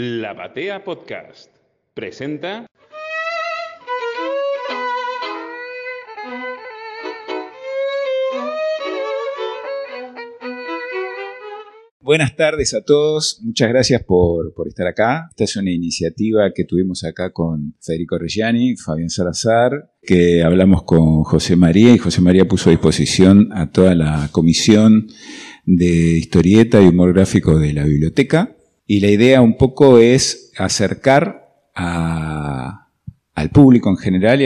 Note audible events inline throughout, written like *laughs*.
La Batea Podcast presenta. Buenas tardes a todos, muchas gracias por, por, estar acá. Esta es una iniciativa que tuvimos acá con Federico Reggiani, Fabián Salazar, que hablamos con José María y José María puso a disposición a toda la comisión de historieta y humor gráfico de la biblioteca. Y la idea un poco es acercar al público en general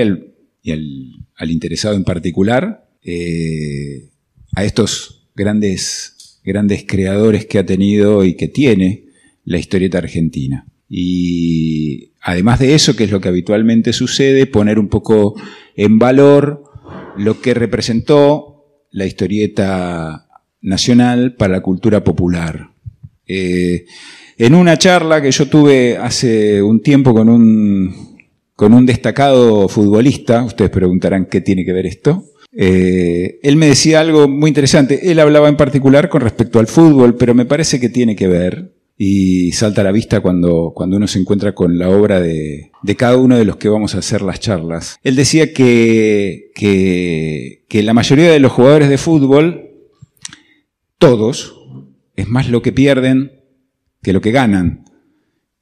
y al, interesado en particular eh, a estos grandes, grandes creadores que ha tenido y que tiene la historieta argentina. Y además de eso, que es lo que habitualmente sucede, poner un poco en valor lo que representó la historieta nacional para la cultura popular. Eh, en una charla que yo tuve hace un tiempo con un, con un destacado futbolista, ustedes preguntarán qué tiene que ver esto, eh, él me decía algo muy interesante. Él hablaba en particular con respecto al fútbol, pero me parece que tiene que ver y salta a la vista cuando, cuando uno se encuentra con la obra de, de cada uno de los que vamos a hacer las charlas. Él decía que, que, que la mayoría de los jugadores de fútbol, todos, es más lo que pierden que lo que ganan.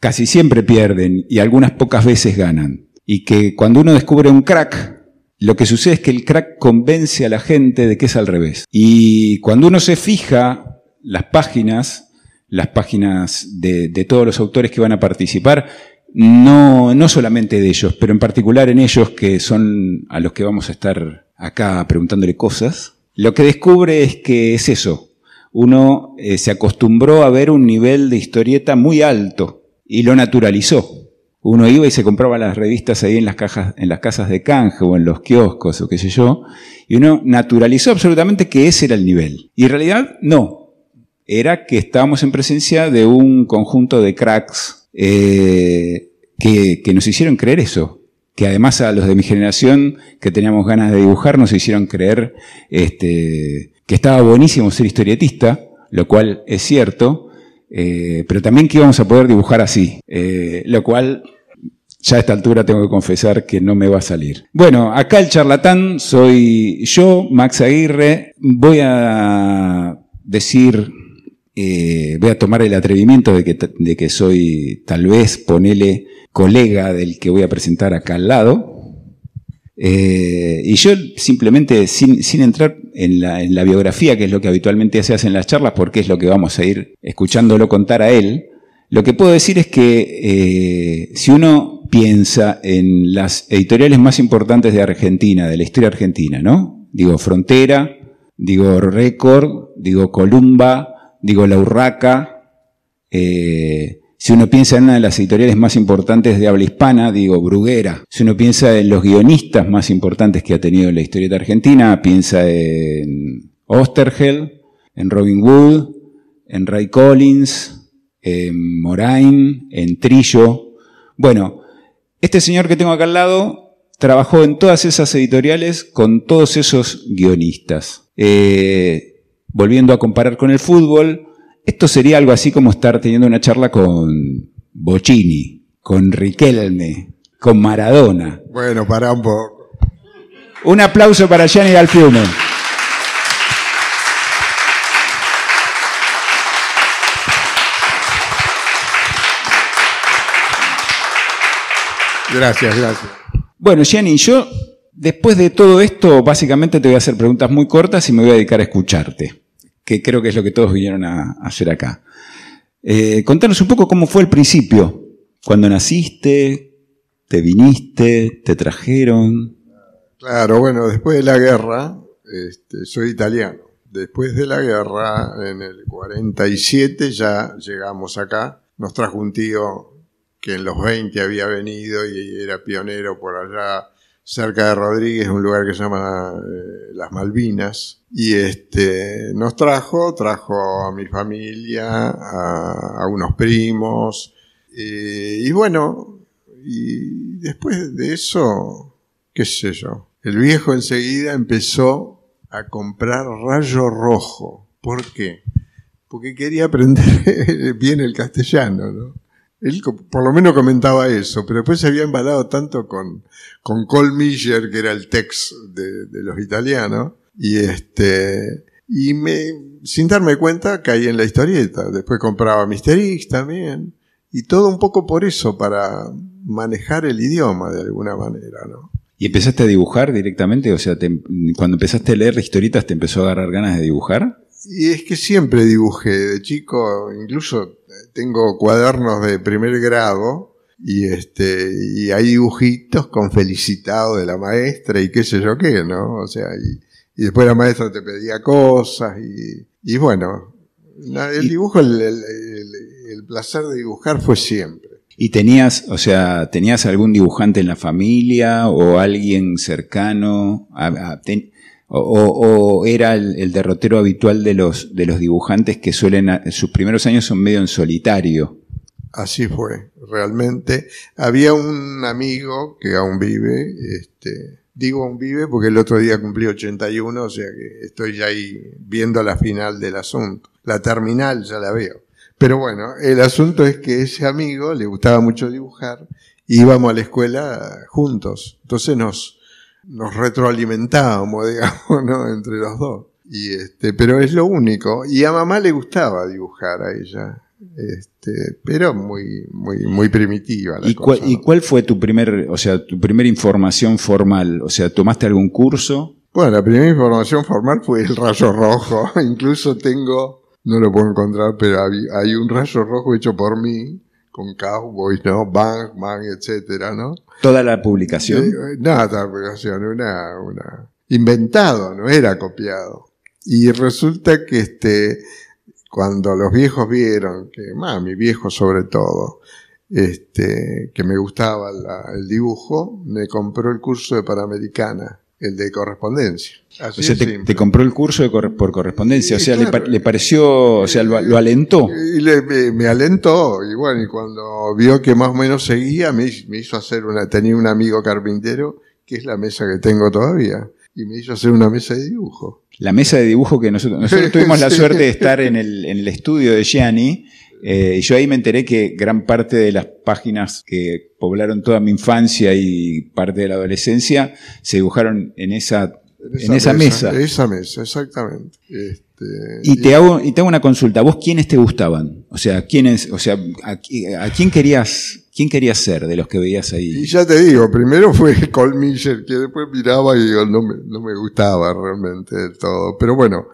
Casi siempre pierden y algunas pocas veces ganan. Y que cuando uno descubre un crack, lo que sucede es que el crack convence a la gente de que es al revés. Y cuando uno se fija las páginas, las páginas de, todos los autores que van a participar, no, no solamente de ellos, pero en particular en ellos que son a los que vamos a estar acá preguntándole cosas, lo que descubre es que es eso, uno eh, se acostumbró a ver un nivel de historieta muy alto y lo naturalizó. Uno iba y se compraba las revistas ahí en las cajas, en las casas de canje o en los kioscos o qué sé yo, y uno naturalizó absolutamente que ese era el nivel. Y en realidad no. Era que estábamos en presencia de un conjunto de cracks eh, que, que nos hicieron creer eso, que además a los de mi generación que teníamos ganas de dibujar nos hicieron creer este, que estaba buenísimo ser historietista, lo cual es cierto, eh, pero también que íbamos a poder dibujar así, eh, lo cual ya a esta altura tengo que confesar que no me va a salir. Bueno, acá el charlatán soy yo, Max Aguirre, voy a decir, eh, voy a tomar el atrevimiento de que, de que soy tal vez, ponele, colega del que voy a presentar acá al lado, eh, y yo simplemente, sin, entrar en la, en la, biografía, que es lo que habitualmente se hace en las charlas, porque es lo que vamos a ir escuchándolo contar a él, lo que puedo decir es que eh, si uno piensa en las editoriales más importantes de Argentina, de la historia argentina, ¿no? Digo Frontera, digo Record, digo Columba, digo La Urraca, eh, si uno piensa en una de las editoriales más importantes de habla hispana, digo Bruguera. Si uno piensa en los guionistas más importantes que ha tenido la historieta argentina, piensa en Osterhel, en Robin Wood, en Ray Collins, en Moraine, en Trillo. Bueno, este señor que tengo acá al lado trabajó en todas esas editoriales con todos esos guionistas. Eh, volviendo a comparar con el fútbol, esto sería algo así como estar teniendo una charla con Bocini, con Riquelme, con Maradona. Bueno, para un poco. Un aplauso para Gianni Galfiume. Gracias, gracias. Bueno, Gianni, yo después de todo esto, básicamente te voy a hacer preguntas muy cortas y me voy a dedicar a escucharte que creo que es lo que todos vinieron a, hacer acá. Eh, contanos un poco cómo fue el principio, cuando naciste, te viniste, te trajeron. Claro, bueno, después de la guerra, este, soy italiano. Después de la guerra, en el 47 ya llegamos acá. Nos trajo un tío que en los 20 había venido y era pionero por allá cerca de Rodríguez, un lugar que se llama eh, Las Malvinas, y este, nos trajo, trajo a mi familia, a, unos primos, eh, y bueno, y después de eso, qué sé yo, el viejo enseguida empezó a comprar rayo rojo. ¿Por qué? Porque quería aprender *laughs* bien el castellano, ¿no? Él por lo menos comentaba eso, pero después se había embalado tanto con, con Cole Miller, que era el tex de, de los italianos, y este, y me, sin darme cuenta caí en la historieta. Después compraba Mister X también, y todo un poco por eso, para manejar el idioma de alguna manera, ¿no? ¿Y empezaste a dibujar directamente? O sea, te- cuando empezaste a leer historietas, ¿te empezó a agarrar ganas de dibujar? Y es que siempre dibujé, de chico, incluso tengo cuadernos de primer grado y este y hay dibujitos con felicitado de la maestra y qué sé yo qué, ¿no? O sea, y, y después la maestra te pedía cosas y, y bueno, el dibujo, el, el- el- el placer de dibujar fue siempre. ¿Y tenías, o sea, tenías algún dibujante en la familia o alguien cercano? a- a- ten- o, o- era el, el derrotero habitual de los, de los dibujantes que suelen, sus primeros años son medio en solitario? Así fue, realmente. Había un amigo que aún vive, este, digo aún vive porque el otro día cumplió 81, o sea que estoy ya ahí viendo la final del asunto. La terminal ya la veo. Pero bueno, el asunto es que ese amigo le gustaba mucho dibujar, íbamos a la escuela juntos, entonces nos, nos retroalimentábamos, *laughs* digamos, ¿no? entre los dos. Y este, pero es lo único. Y a mamá le gustaba dibujar a ella. Este, pero muy, muy, muy primitiva la ¿Y, cuál, cosa, y ¿no? cuál fue tu primer, o sea, tu primera información formal? O sea, ¿tomaste algún curso? Bueno, la primera información formal fue el rayo rojo. *laughs* Incluso tengo, no lo puedo encontrar, pero hay, hay un rayo rojo hecho por mí, con Cowboys, ¿no? Bang, Bang, etcétera, ¿no? ¿Toda la publicación? Eh, nada, aplicación, una, una, inventado, no era copiado. Y resulta que este, cuando los viejos vieron, que más mi viejo sobre todo, este, que me gustaba la- el dibujo, me compró el curso de Panamericana, el de correspondencia. Así O sea, te, compró el curso de corre- por correspondencia, o sea, le, claro. pa- le pareció, o sea, lo, lo alentó. Y le- me, me alentó, y bueno, y cuando vio que más o menos seguía, me, hizo- me hizo hacer una, tenía un amigo carpintero, que es la mesa que tengo todavía, y me hizo hacer una mesa de dibujo. La mesa de dibujo que nosotros, nosotros *laughs* tuvimos la suerte de estar en el, en el estudio de Gianni, eh, y yo ahí me enteré que gran parte de las páginas que poblaron toda mi infancia y parte de la adolescencia se dibujaron en esa, en esa mesa. Esa mesa, exactamente. Este, Y te hago, y te hago una consulta, ¿vos quiénes te gustaban? O sea, quiénes, o sea, a, a quién querías, quién querías ser de los que veías Y ahí? ya te digo, primero fue *laughs* Cole Miller, que después miraba y digo, no me, no me gustaba realmente del todo. Pero bueno,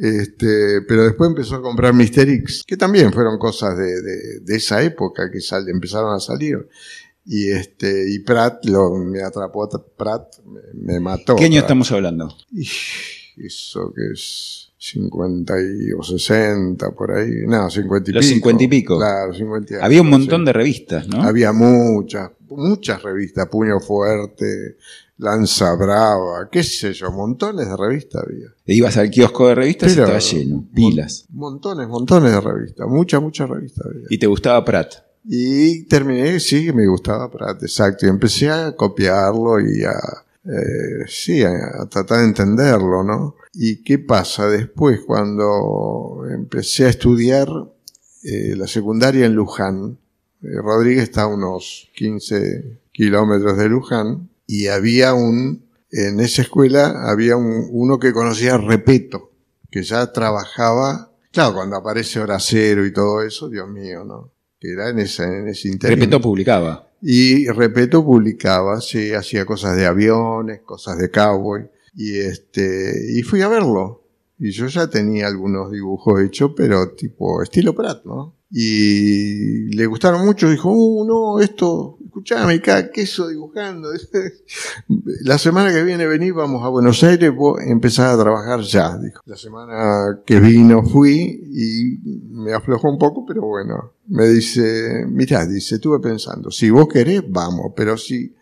este, pero después empezó a comprar Mister X, que también fueron cosas de, de, de esa época que sal- empezaron a salir. Y este, y Pratt lo, me atrapó, Pratt me, me mató. ¿Qué año Pratt. estamos hablando? Y eso que es 50 y, o 60 por ahí, no, 50 y Los pico. 50 y pico. Claro, 50 y Había un montón sí. de revistas, ¿no? Había muchas, muchas revistas, Puño Fuerte, Lanza Brava, qué sé yo, montones de revistas había. E ibas al kiosco de revistas Pero- y estaba lleno, pilas. Montones, montones de revistas, muchas, muchas revistas había. Y te gustaba Pratt. Y terminé, sí, me gustaba Pratt, exacto. Y empecé a copiarlo y a, eh, sí, a, a tratar de entenderlo, ¿no? ¿Y qué pasa después cuando empecé a estudiar eh, la secundaria en Luján? Eh, Rodríguez está a unos 15 kilómetros de Luján y había un, en esa escuela había un- uno que conocía Repeto, que ya trabajaba, claro, cuando aparece Horacero y todo eso, Dios mío, ¿no? Que era en ese, en ese interín. Repetó publicaba. Y Repeto publicaba, sí, hacía cosas de aviones, cosas de cowboy. Y este, y fui a verlo. Y yo ya tenía algunos dibujos hechos, pero tipo estilo Pratt, ¿no? Y le gustaron mucho, dijo, uh, no, esto, escuchame, acá, queso dibujando. *laughs* La semana que viene vení, vamos a Buenos Aires, vos empezás a trabajar ya, dijo. La semana que vino fui y me aflojó un poco, pero bueno, me dice, mirá, dice, estuve pensando, si vos querés, vamos, pero si,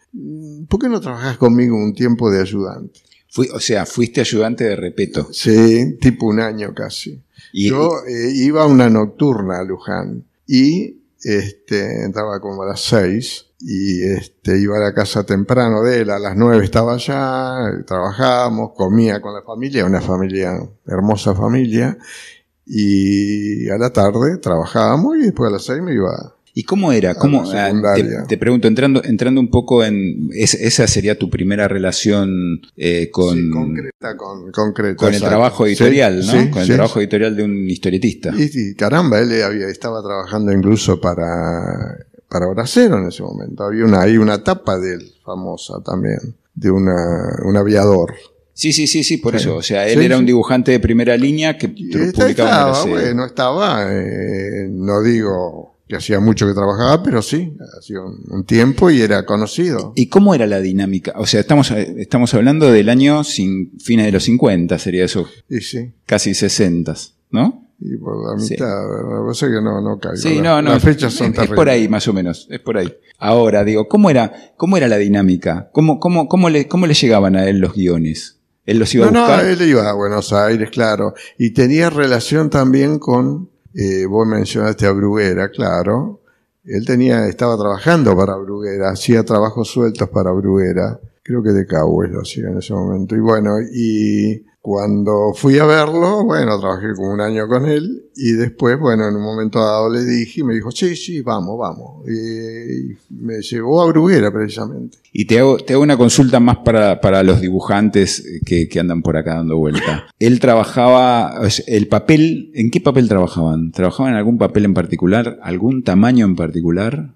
¿por qué no trabajás conmigo un tiempo de ayudante? Fui, o sea, fuiste ayudante de Repeto. Sí, tipo un año casi. Y, Yo eh, iba a una nocturna a Luján y este, entraba como a las seis y este, iba a la casa temprano de él, a las nueve estaba allá, trabajábamos, comía con la familia, una familia, hermosa familia, y a la tarde trabajábamos y después a las seis me iba. ¿Y ¿Y cómo era? ¿Cómo, ah, te, te pregunto, entrando, entrando un poco en. es- esa sería tu primera relación eh, con, Sí, concreta, con, concreta, con el trabajo Sí, editorial, ¿no? sí, con el trabajo editorial de un historietista. Y, y caramba, él había, estaba trabajando incluso para, para Bracero en ese momento. Había una, hay una tapa de él famosa también, de una, un aviador. Sí, sí, sí, sí, por Sí. eso. O sea, él Sí, era un dibujante de primera línea que publicaba estaba, bueno, estaba, eh, no digo que hacía mucho que trabajaba, pero sí, hacía un, un tiempo y era conocido. ¿Y cómo era la dinámica? O sea, estamos, estamos hablando del año sin, fines de los 50, sería eso, Y sí, casi 60, ¿no? y por la Sí. mitad, ¿verdad? Vos sabés que no, no caigo. Sí, La- no, no. Las fechas son es, es por ahí, más o menos. Es por ahí. Ahora, digo, ¿cómo era, cómo era la dinámica? ¿Cómo, cómo, cómo, le, ¿Cómo le llegaban a él los guiones? ¿Él los iba No, a no, buscar? él iba a Buenos Aires, claro. Y tenía relación también con, eh, vos mencionaste a Bruguera, claro. Él tenía, estaba trabajando para Bruguera, hacía trabajos sueltos para Bruguera. Creo que de Cowboys lo hacía en ese momento. Y bueno, y cuando fui a verlo, bueno, trabajé como un año con él. Y después, bueno, en un momento dado le dije, y me dijo, sí, sí, vamos, vamos. Y me llevó a Bruguera precisamente. Y te hago, te hago una consulta más para, para los dibujantes que, que andan por acá dando vuelta. *laughs* Él trabajaba, el papel, ¿en qué papel trabajaban? ¿Trabajaban en algún papel en particular? ¿Algún tamaño en particular?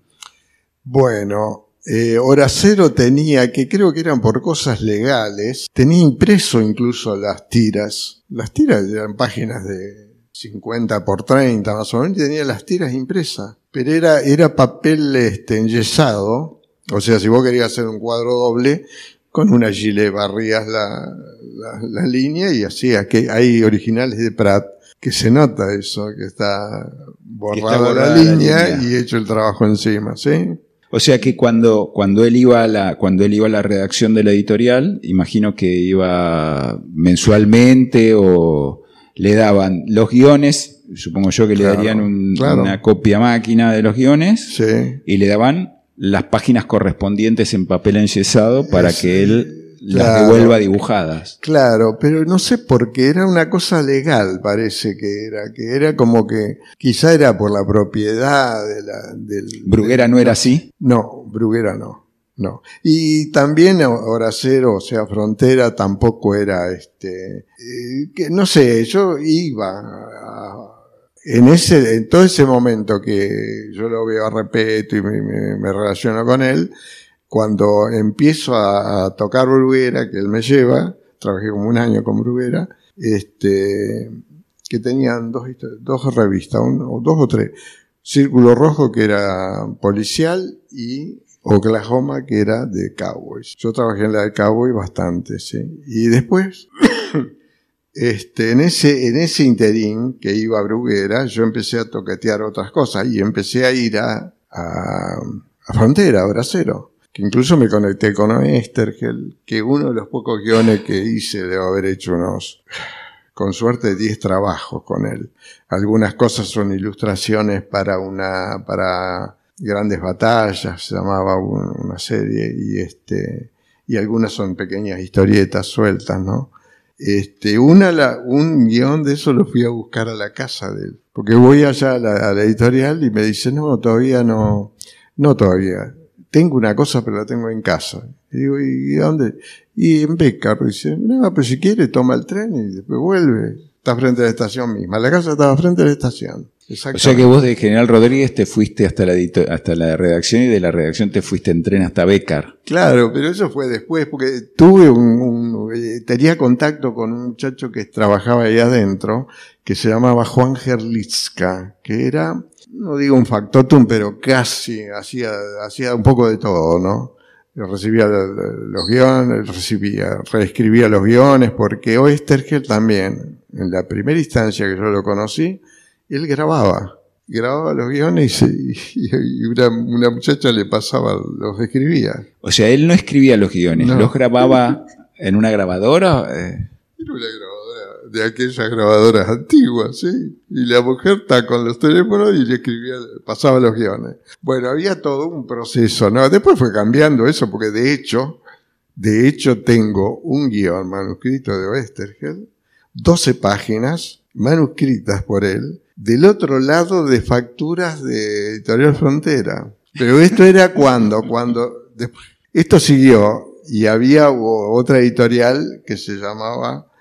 Bueno, eh, Horacero tenía, que creo que eran por cosas legales, tenía impreso incluso las tiras. Las tiras eran páginas de 50 por 30 más o menos, tenía las tiras impresas. Pero era, era papel este, enyesado, o sea, si vos querías hacer un cuadro doble, con una gilet barrías la, la, la línea y hacías que hay originales de Pratt que se nota eso, que está borrada, borrada la, la línea línea. y hecho el trabajo encima, ¿sí? O sea que cuando, cuando él iba a la, cuando él iba a la redacción de la editorial, imagino que iba mensualmente o le daban los guiones, supongo yo que le Claro, darían un- claro. una copia máquina de los guiones Sí. y le daban las páginas correspondientes en papel enyesado para Es- que él las claro. devuelva dibujadas. Claro, pero no sé por qué era una cosa legal, parece que era, que era como que quizá era por la propiedad de la, del... Bruguera no era así. No, Bruguera no, no. Y también Horacero, o sea, Frontera tampoco era este, eh, que no sé, yo iba a- en ese, en todo ese momento que yo lo veo a Repeto y me, me- me relaciono con él, cuando empiezo a, a tocar Bruguera, que él me lleva, trabajé como un año con Bruguera, este, que tenían dos, dos revistas, un- o dos o tres. Círculo Rojo, que era policial, y Oklahoma, que era de Cowboys. Yo trabajé en la de Cowboys bastante, sí. Y después, *coughs* este, en ese, en ese interín que iba a Bruguera, yo empecé a toquetear otras cosas y empecé a ir a, a, a Frontera, a Bracero. Que incluso me conecté con Oestergel, que uno de los pocos guiones que hice debo haber hecho unos, con suerte, 10 trabajos con él. Algunas cosas son ilustraciones para una, para grandes batallas, se llamaba un- una serie, y este, y algunas son pequeñas historietas sueltas, ¿no? Este, una, la- un guion de eso lo fui a buscar a la casa de él. Porque voy allá a la, a la editorial y me dice, no, todavía no, no todavía. Tengo una cosa, pero la tengo en casa. Y digo, ¿y dónde? Y en Becar. Dice, no, pero si quiere toma el tren y después vuelve. Está frente a la estación misma. La casa estaba frente a la estación. O sea que vos de General Rodríguez te fuiste hasta la, hasta la redacción y de la redacción te fuiste en tren hasta Becar. Claro, pero eso fue después, porque tuve un, un- eh, tenía contacto con un muchacho que trabajaba ahí adentro, que se llamaba Juan Gerlitzka, que era, no digo un factotum, pero casi hacía, hacía un poco de todo, ¿no? Recibía lo- lo- los guiones, recibía, reescribía los guiones, porque Oestergel también, en la primera instancia que yo lo conocí, él grababa, grababa los guiones y, una, una muchacha le pasaba, los escribía. O sea, él no escribía los guiones, No. los grababa en una grabadora. eh, Era una grabadora de aquellas grabadoras antiguas, ¿sí? Y la mujer está con los teléfonos y le escribía, pasaba los guiones. Bueno, había todo un proceso, ¿no? Después fue cambiando eso, porque de hecho, de hecho tengo un guion manuscrito de Westergel, 12 páginas manuscritas por él, del otro lado de facturas de Editorial Frontera. Pero esto era cuando, cuando, después, esto siguió y había otra editorial que se llamaba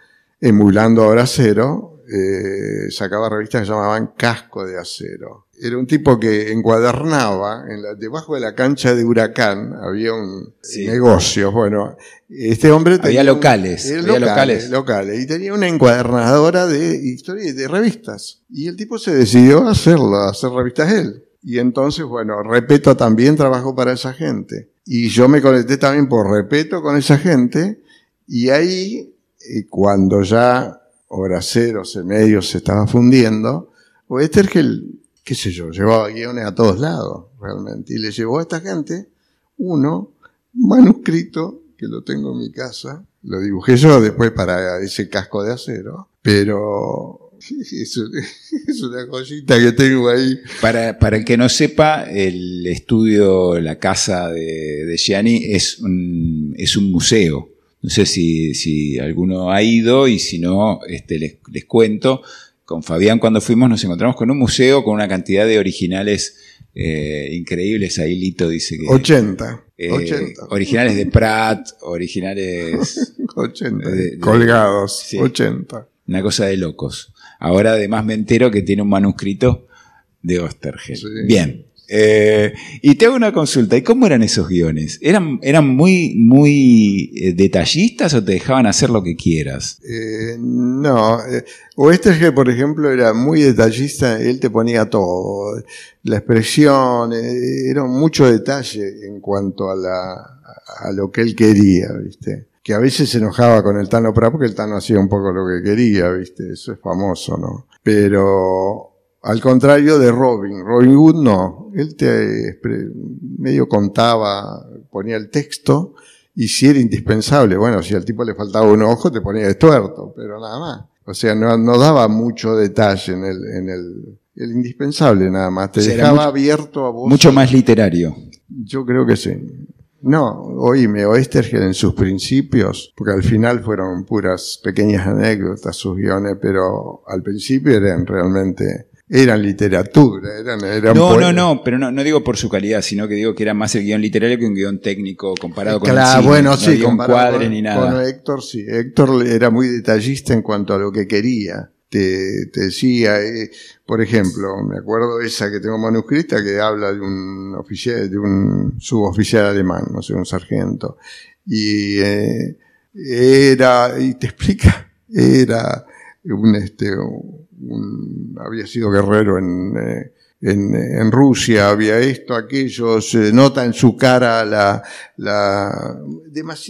Emulando Ahora Cero, eh, sacaba revistas que se llamaban Casco de Acero. Era un tipo que encuadernaba, en la, debajo de la cancha de Huracán había un negocio. Bueno, este hombre tenía. Había locales. había locales, locales. Y tenía una encuadernadora de historias de revistas. Y el tipo se decidió a hacerlo, a hacer revistas él. Y entonces, bueno, Repeto también trabajó para esa gente. Y yo me conecté también por Repeto con esa gente. Y ahí, eh, cuando ya Hora Cero, Medio se estaba fundiendo, Westergel, qué sé yo, llevaba guiones a todos lados, realmente. Y le llevó a esta gente uno, manuscrito, que lo tengo en mi casa, lo dibujé yo después para ese casco de acero, pero *laughs* *laughs* Es una cosita que tengo ahí. Para, para el que no sepa, el estudio, la casa de, Gianni es un, es un museo. No sé si, si alguno ha ido y si no, este, les, les, cuento. Con Fabián cuando fuimos nos encontramos con un museo con una cantidad de originales eh, increíbles. Ahí Lito dice que... 80. Eh, originales de Pratt, originales... *laughs* 80. colgados. 80. Una cosa de locos. Ahora además me entero que tiene un manuscrito de Ostergel. Bien. Eh, y te hago una consulta. ¿Y cómo eran esos guiones? ¿Eran, eran muy, muy eh, detallistas o te dejaban hacer lo que quieras? Eh, no. Ostergel, por ejemplo, era muy detallista. Él te ponía todo. La expresión, era mucho detalle en cuanto a, la, a lo que él quería, ¿viste? que a veces se enojaba con el Tano Prat porque el Tano hacía un poco lo que quería, ¿viste? Eso es famoso, ¿no? Pero al contrario de Robin, Robin Hood no, él te medio contaba, ponía el texto y si era indispensable, bueno, si al tipo le faltaba un ojo te ponía de tuerto, pero nada más. O sea, no, no daba mucho detalle en el, en el, el indispensable nada más, te dejaba abierto a vos. Mucho más literario. Yo creo que sí. No, oíme, Oestergel en sus principios, porque al final fueron puras pequeñas anécdotas sus guiones, pero al principio eran realmente, eran literatura, eran, eran No, no, no, pero no, no digo por su calidad, sino que digo que era más el guion literario que un guion técnico comparado con claro, el cine. bueno, sí, no cuadre ni nada. Con Héctor, sí. Héctor era muy detallista en cuanto a lo que quería te, decía, eh, por ejemplo, me acuerdo esa que tengo manuscrita que habla de un oficial, de un suboficial alemán, no sé, un sargento, y eh, era, y te explica, era un, este, un, había sido guerrero en, eh, en, en, Rusia, había esto, aquello, se nota en su cara la, la,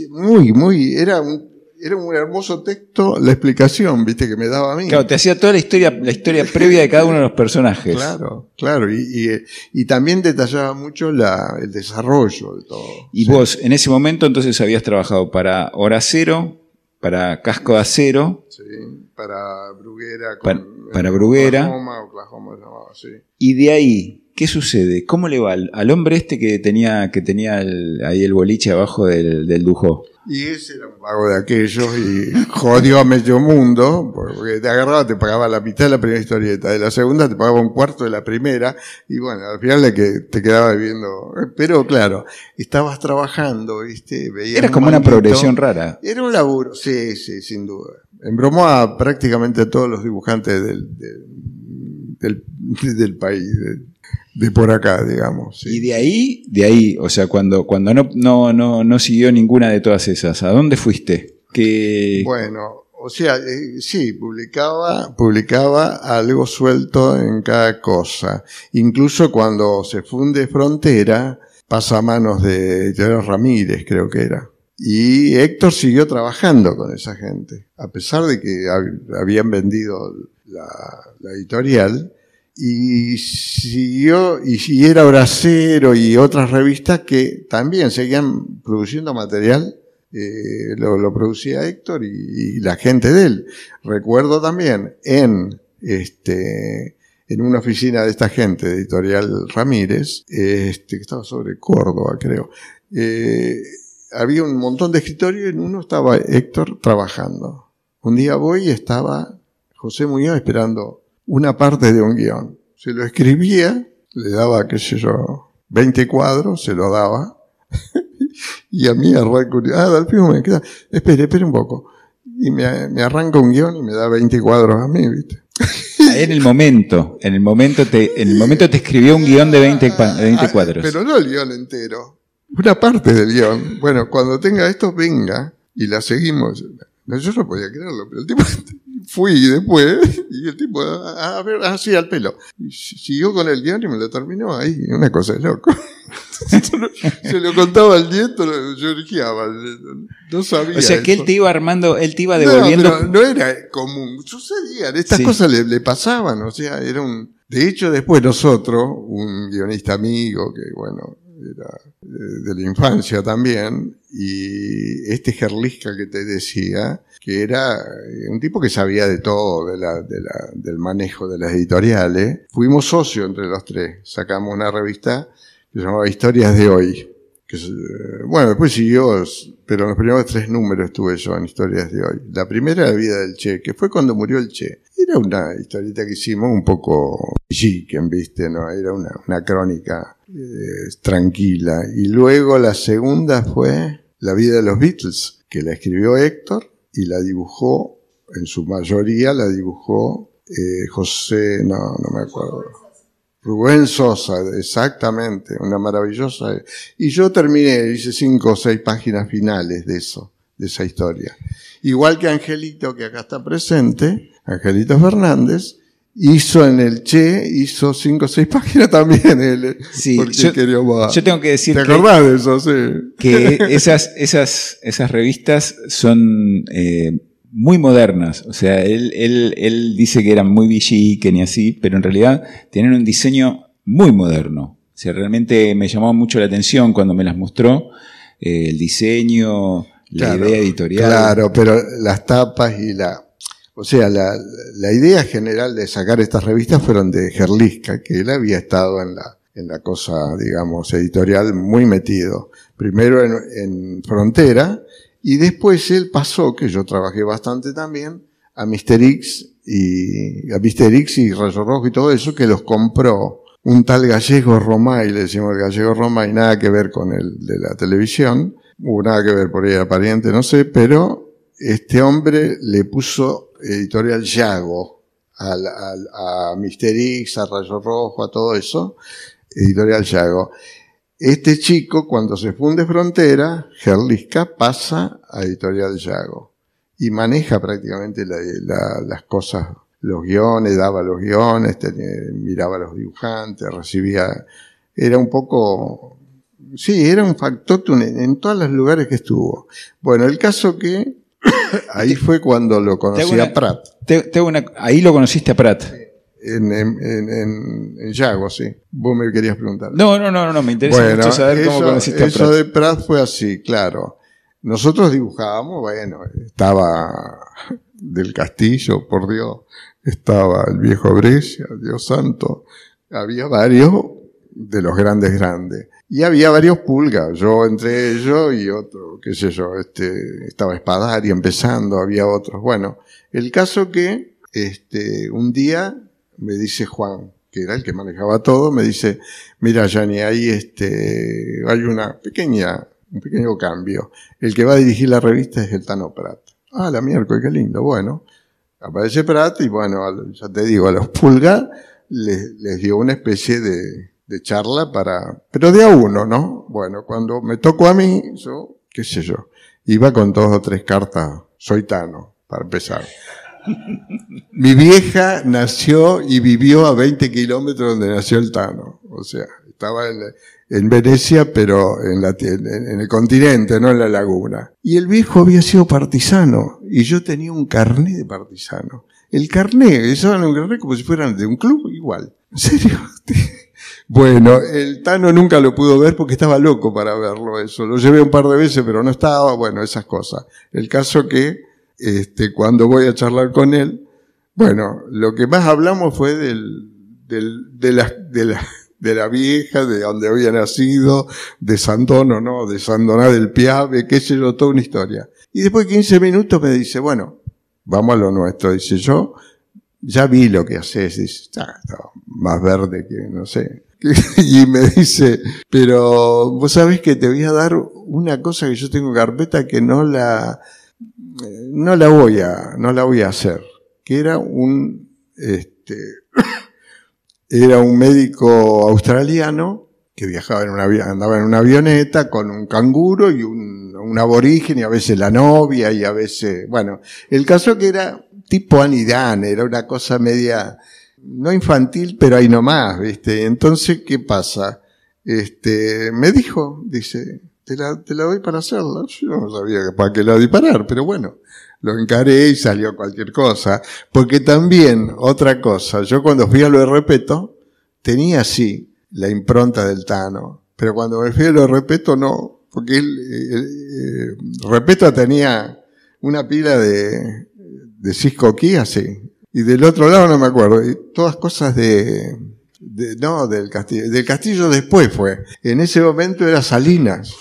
muy, muy, era un era un hermoso texto la explicación, viste, que me daba a mí. Claro, te hacía toda la historia, la historia previa de cada uno de los personajes. Claro, claro, y, y, también detallaba mucho la, el desarrollo de todo. Y vos, en ese momento entonces habías trabajado para Hora Cero, para Casco de Acero. Sí, para Bruguera. para, Bruguera. Oklahoma, Oklahoma llamaba, sí. Y de ahí, ¿qué sucede? ¿Cómo le va al, hombre este que tenía, que tenía ahí el boliche abajo del, del Dujó? Y ese era un vago de aquellos y *laughs* jodió a medio mundo, porque te agarraba, te pagaba la mitad de la primera historieta, de la segunda te pagaba un cuarto de la primera, y bueno, al final de que te quedaba viviendo. Pero claro, estabas trabajando, ¿viste? era como una progresión rara. Era un laburo, sí, sí, sin duda. Embromó a prácticamente todos los dibujantes del, del, del *laughs* país, de por acá, digamos. Y de ahí, de ahí, o sea, cuando, cuando no, no, no, no siguió ninguna de todas esas, ¿a dónde fuiste? Que... Bueno, o sea, eh, sí, publicaba, publicaba algo suelto en cada cosa. Incluso cuando se funde Frontera, pasa a manos de Gerard Ramírez, creo que era. Y Héctor siguió trabajando con esa gente, a pesar de que habían vendido la, editorial, y siguió, y, era Bracero y otras revistas que también seguían produciendo material, eh, lo, producía Héctor y, la gente de él. Recuerdo también en, este, en una oficina de esta gente, Editorial Ramírez, este, que estaba sobre Córdoba, creo, eh, había un montón de escritorios y en uno estaba Héctor trabajando. Un día voy y estaba José Muñoz esperando una parte de un guion. Se lo escribía, le daba, qué sé yo, 20 cuadros, se lo daba. *laughs* y a mí arranca, ah, Dalpino me queda, espere, espere un poco. Y me, me arranca un guion y me da 20 cuadros a mí, ¿viste? En el momento, en el momento te, en el momento te escribió un guion de 20, pa- de 20 Ah, cuadros. Pero no el guion entero. Una parte del guion. Bueno, cuando tenga esto, venga y la seguimos. No, yo no podía creerlo, pero el tipo *laughs* fui después y el tipo, a, a ver, así al pelo. Y si- siguió con el guion y me lo terminó ahí. Una cosa de loco. *laughs* Se lo contaba al nieto, yo orgiaba. No sabía. O sea que él eso. te iba armando, él te iba No, devolviendo. pero no era común. Sucedían, estas Sí. cosas le, le pasaban, o sea, era un... De hecho, después nosotros, un guionista amigo, que bueno, era eh, de la infancia también, y este Gerlisca que te decía, que era eh, un tipo que sabía de todo, de la, de la- del manejo de las editoriales, fuimos socios entre los tres, sacamos una revista que se llamaba Historias de Hoy. Que, bueno, después siguió, pero en los primeros tres números estuve yo en Historias de Hoy. La primera, La vida del Che, que fue cuando murió el Che. Era una historieta que hicimos un poco chiquen, viste, ¿no? Era una, una crónica eh, tranquila. Y luego la segunda fue La vida de los Beatles, que la escribió Héctor y la dibujó, en su mayoría la dibujó eh, José, no, no me acuerdo. Rubén Sosa, exactamente, una maravillosa. Y yo terminé, hice cinco o seis páginas finales de eso, de esa historia. Igual que Angelito, que acá está presente, Angelito Fernández, hizo en el Che, hizo cinco o seis páginas también él, Sí, porque yo-. Yo tengo que decir ¿Te que, acordás de eso? Sí. que *laughs* esas, esas, esas revistas son eh, muy modernas. O sea, él, él, él dice que eran muy villiquen y así, pero en realidad tienen un diseño muy moderno. O sea, realmente me llamó mucho la atención cuando me las mostró. eh, el diseño, la Claro, idea editorial. Claro, pero las tapas y la... O sea, la, la idea general de sacar estas revistas fueron de Gerlisca, que él había estado en la, en la cosa, digamos, editorial muy metido. Primero en, en Frontera, y después él pasó, que yo trabajé bastante también, a Mister X y a Mister X y Rayo Rojo y todo eso, que los compró un tal gallego Romay, le decimos el gallego Romay, nada que ver con el de la televisión, hubo nada que ver por ahí, era pariente, no sé, pero este hombre le puso editorial Yago a Mister X, a Rayo Rojo, a todo eso, editorial Yago. Este chico, cuando se funde Frontera, Gerlisca pasa a editorial Yago y maneja prácticamente la- la- las cosas, los guiones, daba los guiones, tenía- miraba a los dibujantes, recibía, era un poco, sí, era un factotum en, en todos los lugares que estuvo. Bueno, el caso que *coughs* ahí fue cuando lo conocí una- a Pratt, Te- te hago una- ahí lo conociste a Pratt. En, en, en- en Yago, sí. Vos me querías preguntar. No, no, no, no, me interesa Bueno, mucho saber cómo eso, conociste a eso Pratt. de Pratt fue así, claro. Nosotros dibujábamos, bueno, estaba del castillo, por Dios, estaba el viejo Brescia, Dios santo, había varios de los grandes grandes. Y había varios pulgas, yo entre ellos y otro, qué sé yo, este, estaba Espadari empezando, había otros. Bueno, el caso que, este, un día me dice Juan, que era el que manejaba todo, me dice, mira, Yanni, ahí este, hay una pequeña, un pequeño cambio. El que va a dirigir la revista es el Tano Prat. Ah, la miércoles, qué lindo. Bueno, aparece Prat y bueno, ya te digo, a los Pulgar les, les dio una especie de, de charla para, pero de a uno, ¿no? Bueno, cuando me tocó a mí, yo, qué sé yo, iba con dos o tres cartas, soy Tano, para empezar. Mi vieja nació y vivió a 20 kilómetros donde nació el Tano. O sea, estaba en, en Venecia, pero en, el continente, no en la laguna. Y el viejo había sido partisano y yo tenía un carné de partisano. El carné, usaban un carné como si fueran de un club, igual. ¿En serio? *laughs* Bueno, el Tano nunca lo pudo ver porque estaba loco para verlo eso. Lo llevé un par de veces, pero no estaba, bueno, esas cosas. El caso que, este, cuando voy a charlar con él, bueno, lo que más hablamos fue del, del, de la, de la, vieja, de donde había nacido, de Sandono, ¿no? De Sandoná del Piave, qué sé yo, toda una historia. Y después de 15 minutos me dice, bueno, vamos a lo nuestro. Dice yo, ya vi lo que haces, dice, "Ah, está más verde que no sé. *laughs* Y me dice, pero vos sabés que te voy a dar una cosa que yo tengo en carpeta que no la, no la voy a, no la voy a hacer. Que era un, este, *coughs* era un médico australiano que viajaba en una, andaba en una avioneta con un canguro y un, un aborigen y a veces la novia y a veces, bueno, el caso que era tipo Anidán, era una cosa media, no infantil, pero ahí nomás, ¿viste? Entonces, ¿qué pasa? Este, me dijo, dice, te la, te la doy para hacerla. Yo no sabía para qué la disparar, pero bueno, lo encaré y salió cualquier cosa. Porque también, otra cosa, yo cuando fui a lo de Repeto, tenía sí la impronta del Tano, pero cuando me fui a lo de Repeto no, porque él, eh, eh, Repeto tenía una pila de, de Cisco Key así, y del otro lado no me acuerdo, y todas cosas de- no, del castillo, del castillo después fue, en ese momento era Salinas.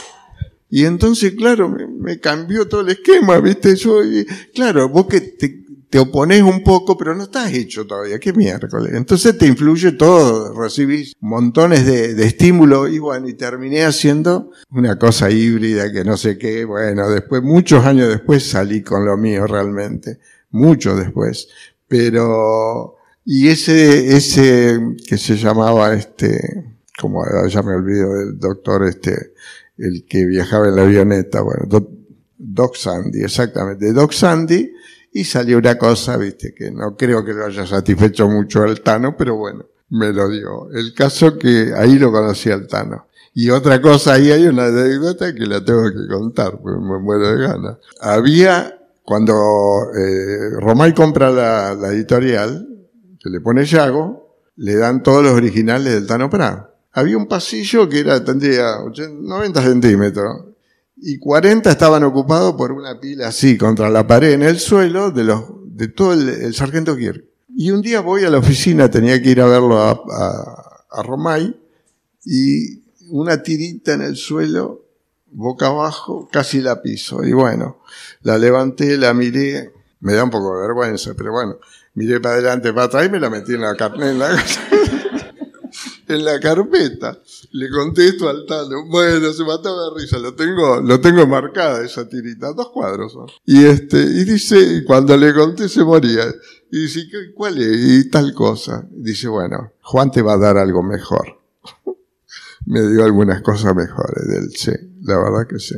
Y entonces, claro, me, cambió todo el esquema, ¿viste? Yo, y, claro, vos que te, te oponés un poco, pero no estás hecho todavía, qué miércoles. Entonces te influye todo, recibís montones de, de estímulo y bueno, y terminé haciendo una cosa híbrida que no sé qué, bueno, después, muchos años después salí con lo mío realmente, mucho después. Pero, y ese, ese que se llamaba este, como ya me olvido del doctor este, el que viajaba en la avioneta, bueno, Doc, Sandy, exactamente, Doc Sandy, y salió una cosa, viste, que no creo que lo haya satisfecho mucho al Tano, pero bueno, me lo dio. El caso que ahí lo conocí al Tano. Y otra cosa, ahí hay una anécdota que la tengo que contar, porque me muero de ganas. Había, cuando eh, Romay compra la, editorial, que le pone Yago, le dan todos los originales del Tano Prat. Había un pasillo que era, tendría 80, 90 centímetros, y 40 estaban ocupados por una pila así contra la pared en el suelo de los de todo el, el sargento Kirk. Y un día voy a la oficina, tenía que ir a verlo a, a, a Romay, y una tirita en el suelo, boca abajo, casi la piso. Y bueno, la levanté, la miré, me da un poco de vergüenza, pero bueno, miré para adelante, para atrás y me la metí en la carne, en la, *laughs* en la carpeta. Le contesto al Tano, bueno, se mataba de risa, lo tengo, lo tengo marcada esa tirita, dos cuadros son. Y este, y dice, y cuando le conté se moría. Y dice, ¿qué- ¿cuál es? Y tal cosa. Dice, bueno, Juan te va a dar algo mejor. *laughs* Me dio algunas cosas mejores del sí, la verdad que sí.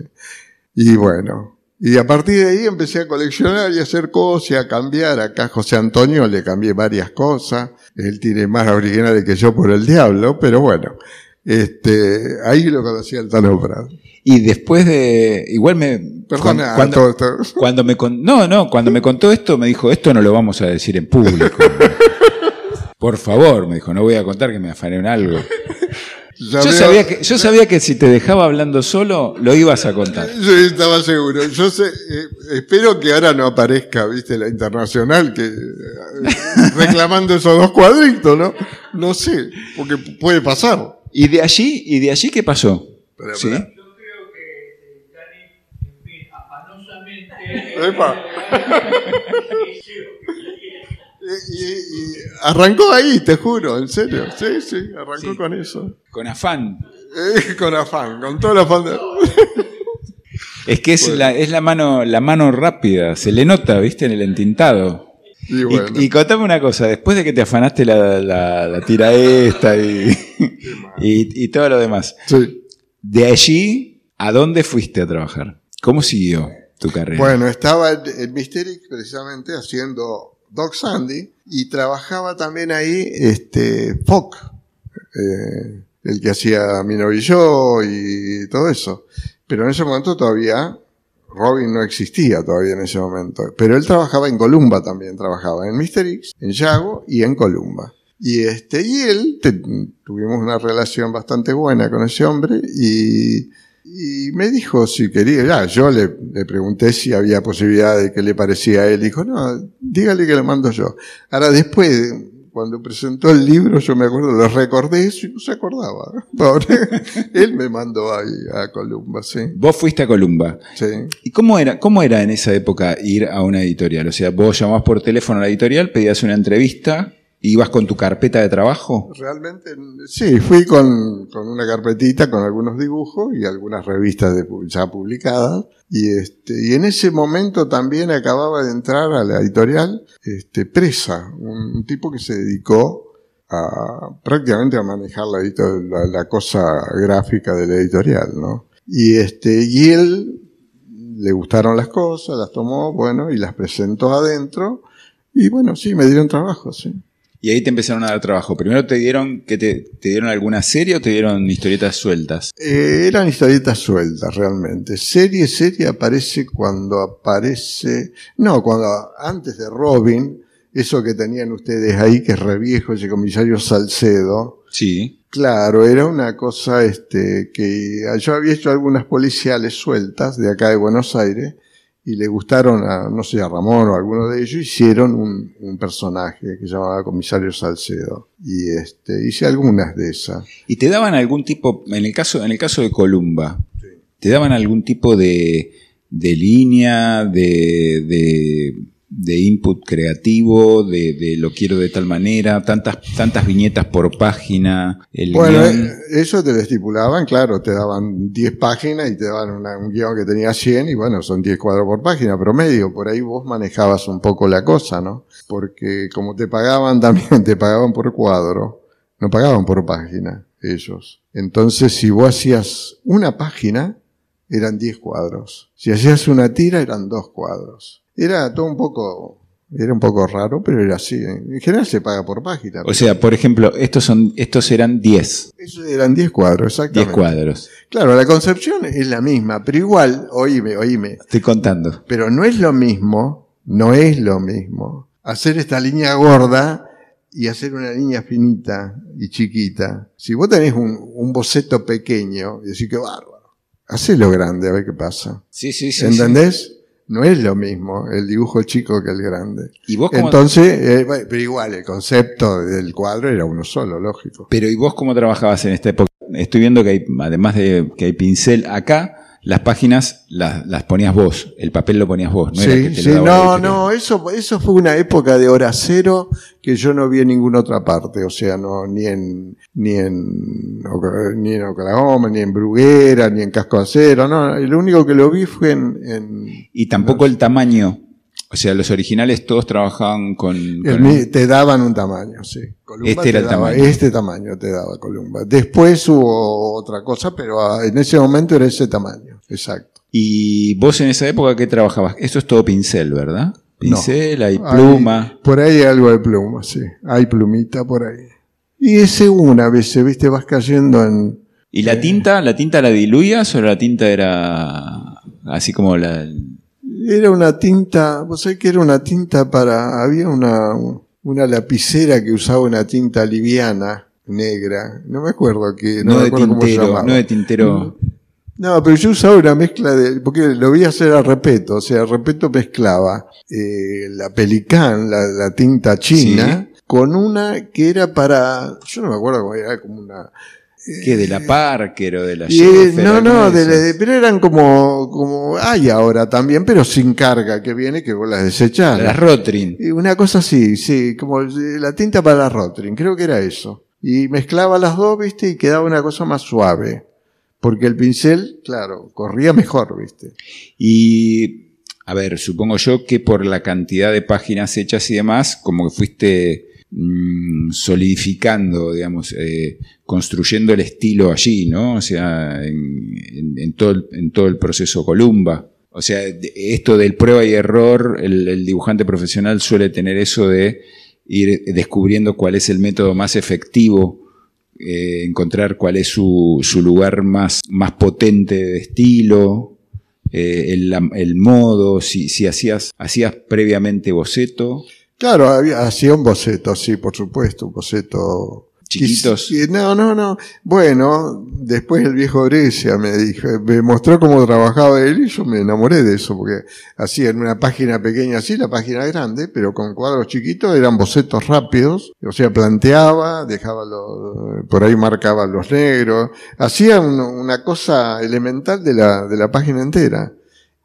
Y bueno, y a partir de ahí empecé a coleccionar y a hacer cosas, y a cambiar. Acá José Antonio le cambié varias cosas. Él tiene más originales que yo por el diablo, pero bueno, este, ahí lo conocí al Tano Prat. Y después de. Igual me. Perdona, cuando, todo esto. cuando me no, no, cuando me contó esto, me dijo: Esto no lo vamos a decir en público. *laughs* Por favor, me dijo: No voy a contar que me afané en algo. Yo sabía, que, yo sabía que si te dejaba hablando solo, lo ibas a contar. Yo estaba seguro. Yo sé, eh, espero que ahora no aparezca, viste, la internacional que eh, reclamando esos dos cuadritos, ¿no? No sé, porque puede pasar. ¿Y de allí, y de allí qué pasó? ¿Sí? Yo creo que eh, Dani, en fin, afanosamente. Epa. Y, arrancó ahí, te juro, en serio. Sí, sí, arrancó Sí. con eso. Con afán. Eh, con afán, con todo el afán de... Es que es, la, es la mano, la mano rápida, se le nota, viste, en el entintado. Y Y, bueno, y contame una cosa, después de que te afanaste la, la- la tira esta y, *laughs* y, todo lo demás, sí. de allí, ¿a dónde fuiste a trabajar? ¿Cómo siguió tu carrera? Bueno, estaba en, Mysterix precisamente haciendo Doc Sandy y trabajaba también ahí este Fock, eh, el que hacía Mi novio y y todo eso. Pero en ese momento todavía Robin no existía todavía en ese momento. Pero él trabajaba en Columba también, trabajaba en Mysterix, en Yago y en Columba. Y este, y él, tuvimos una relación bastante buena con ese hombre y, y me dijo si quería, ya, yo le, le pregunté si había posibilidad de que le parecía a él. Dijo, no, dígale que le mando yo. Ahora después, cuando presentó el libro, yo me acuerdo, le recordé eso y no se acordaba. *laughs* Pobre. Él me mandó ahí a Columba, sí. Vos fuiste a Columba. sí. ¿Y cómo era, cómo era en esa época ir a una editorial? O sea, vos llamabas por teléfono a la editorial, pedías una entrevista, ibas con tu carpeta de trabajo. Realmente, sí, fui con, con una carpetita con algunos dibujos y algunas revistas ya publicadas. Y, este, y en ese momento también acababa de entrar a la editorial este, Presa, un, tipo que se dedicó a prácticamente a manejar la, la cosa gráfica de la editorial, ¿no? Y este, y él le gustaron las cosas, las tomó, bueno, y las presentó adentro. Y bueno, sí, me dieron trabajo, sí. Y ahí te empezaron a dar trabajo. Primero te dieron, que te, te dieron alguna serie o te dieron historietas sueltas? Eh, eran historietas sueltas realmente. Serie, serie aparece cuando aparece. No, cuando antes de Robin, eso que tenían ustedes ahí, que es re viejo, ese comisario Salcedo. Sí. Claro, era una cosa este, que yo había hecho algunas policiales sueltas de acá de Buenos Aires y le gustaron a, no sé, a Ramón o a alguno de ellos, hicieron un, un personaje que se llamaba Comisario Salcedo. Y este, hice algunas de esas. ¿Y te daban algún tipo, en el caso, en el caso de Columba, te daban algún tipo de, de línea, de, de, de input creativo, de, de lo quiero de tal manera, tantas, tantas viñetas por página, el Bueno, guion? eh, eso te lo estipulaban, claro, te daban 10 páginas y te daban una- un guion que tenía 100 y bueno, son 10 cuadros por página promedio, por ahí vos manejabas un poco la cosa, ¿no? Porque como te pagaban *laughs* también, te pagaban por cuadro, no pagaban por página ellos. Entonces, si vos hacías una página, eran 10 cuadros. Si hacías una tira, eran dos cuadros. Era todo un poco, era un poco raro, pero era así. En general se paga por página. O sea, por ejemplo, estos, son, estos eran 10, Esos eran 10 cuadros, 10 exactamente. cuadros. Claro, la concepción es la misma, pero igual, oíme, oíme, Estoy contando. pero no es lo mismo, no es lo mismo hacer esta línea gorda y hacer una línea finita y chiquita. Si vos tenés un, un boceto pequeño y decís que bárbaro, hacelo grande a ver qué pasa. Sí, sí, sí. ¿Entendés? No es lo mismo el dibujo chico que el grande. ¿Y vos cómo, Entonces, eh, bueno, pero igual, el concepto del cuadro era uno solo, lógico. pero ¿y vos cómo trabajabas en esta época? Estoy viendo que hay, además de que hay pincel acá, las páginas las, las ponías vos, el papel lo ponías vos, no era que Sí, te sí, lo daba no, no, eso, eso fue una época de hora cero que yo no vi en ninguna otra parte, o sea, no, ni en, ni en, ni en Oklahoma, ni en Bruguera, ni en Casco Acero, no, lo único que lo vi fue en, en Y tampoco el tamaño. O sea, los originales todos trabajaban con... el te daban un tamaño, sí. Columba Este te era el daba- tamaño. Este tamaño te daba Columba. Después hubo otra cosa, pero ah, en ese momento era ese tamaño, exacto. Y vos en esa época, ¿qué trabajabas? Esto es todo pincel, ¿verdad? Pincel, hay Hay- pluma. por ahí hay algo de pluma, sí. Hay plumita por ahí. Y ese una vez, viste, vas cayendo en... ¿Y la tinta? ¿La tinta la diluías o la tinta era así como la... Era una tinta, vos sabés que era una tinta para... Había una, una lapicera que usaba una tinta liviana, negra. No me acuerdo que... No, No, me de acuerdo cómo se tintero, llamaba. no de tintero... No, pero yo usaba una mezcla de, porque lo a hacer a repeto, o sea, repeto mezclaba eh, la pelicán, la, la tinta china, con una que era para, yo no me acuerdo cómo era, como una... ¿Qué? ¿De la Parker o de la eh, no, no, de de- pero eran como, como hay ahora también, pero sin carga, que viene que vos las desechás. Las Rotring. Una cosa así, sí, como eh, la tinta para la Rotring, creo que era eso. Y mezclaba las dos, viste, y quedaba una cosa más suave. Porque el pincel, claro, corría mejor, viste. Y, a ver, supongo yo que por la cantidad de páginas hechas y demás, como que fuiste mm, solidificando, digamos, eh, construyendo el estilo allí, ¿no? O sea, en, todo, el, en todo el proceso Columba. O sea, esto del prueba y error, el, el dibujante profesional suele tener eso de ir descubriendo cuál es el método más efectivo eh, encontrar cuál es su, su lugar más, más potente de estilo, eh, el, el modo, si, si hacías, hacías previamente boceto. Claro, hacía un boceto, sí, por supuesto, un boceto. Chiquitos. No, no, no. Bueno, después el viejo Brescia me dijo, me mostró cómo trabajaba él y yo me enamoré de eso, porque hacía en una página pequeña así, la página grande, pero con cuadros chiquitos, eran bocetos rápidos, o sea, planteaba, dejaba los, por ahí marcaba los negros, hacía un- una cosa elemental de la, de la página entera.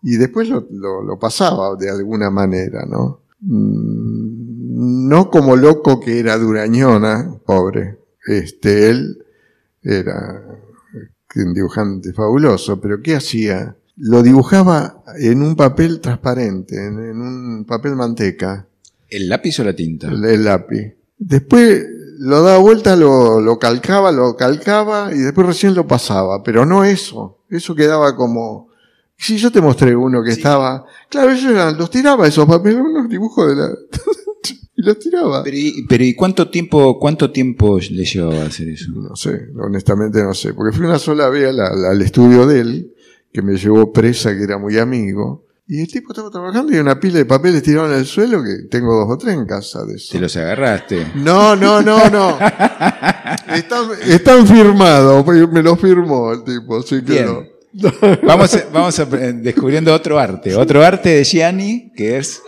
Y después lo, lo- lo pasaba de alguna manera, ¿no? Mm, No como loco que era Durañona, pobre. Este, él era un dibujante fabuloso, pero ¿qué hacía? Lo dibujaba en un papel transparente, en, en un papel manteca, ¿El lápiz o la tinta? el, el lápiz. Después lo daba vuelta, lo, lo calcaba, lo calcaba y después recién lo pasaba, pero no eso. Eso quedaba como... Si yo te mostré uno que estaba... Claro, ellos eran- los tiraba esos papeles, unos dibujos de la... *laughs* y los tiraba. Pero, y, pero ¿y cuánto tiempo, cuánto tiempo le llevaba a hacer eso? No sé, honestamente no sé, porque fui una sola vez al, al- al estudio de él, que me llevó presa, que era muy amigo, y el tipo estaba trabajando y una pila de papeles tirados en el suelo, que tengo dos o tres en casa de eso. ¿Te los agarraste? No, no, no, no. Están, están firmados, me los firmó el tipo, así que Bien. no. Vamos, a- vamos a- descubriendo otro arte. Otro arte de Gianni, que es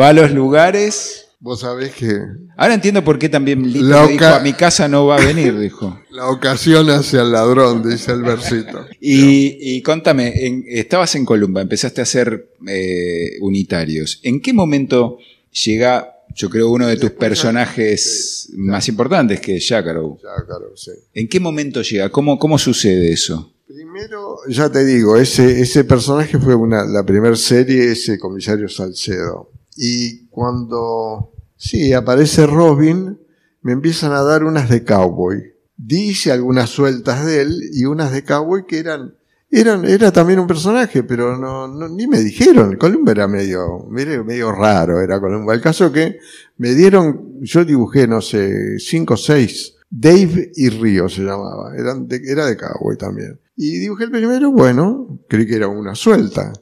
va a los lugares. Vos sabés que Ahora entiendo por qué también Lito La le dijo, a mi casa no va a venir, *laughs* dijo. la ocasión hace al ladrón, dice el versito. *laughs* Y, y contame, en- estabas en Columba, empezaste a hacer eh, unitarios. ¿En qué momento llega, yo creo, uno de tus personajes más importantes, que es Jackalow? Ya, claro, sí. ¿En qué momento llega? ¿Cómo, cómo sucede eso? Primero, ya te digo, ese, ese personaje fue una, la primera serie, ese comisario Salcedo. Y cuando, sí, aparece Robin, me empiezan a dar unas de cowboy. Dice algunas sueltas de él y unas de cowboy que eran, eran, era también un personaje, pero no, no- ni me dijeron. Columba era medio, medio, raro, era Columba. El caso que me dieron, yo dibujé, no sé, cinco o seis. Dave y Río se llamaba, eran de- era de cowboy también. Y dibujé el primero, bueno, creí que era una suelta.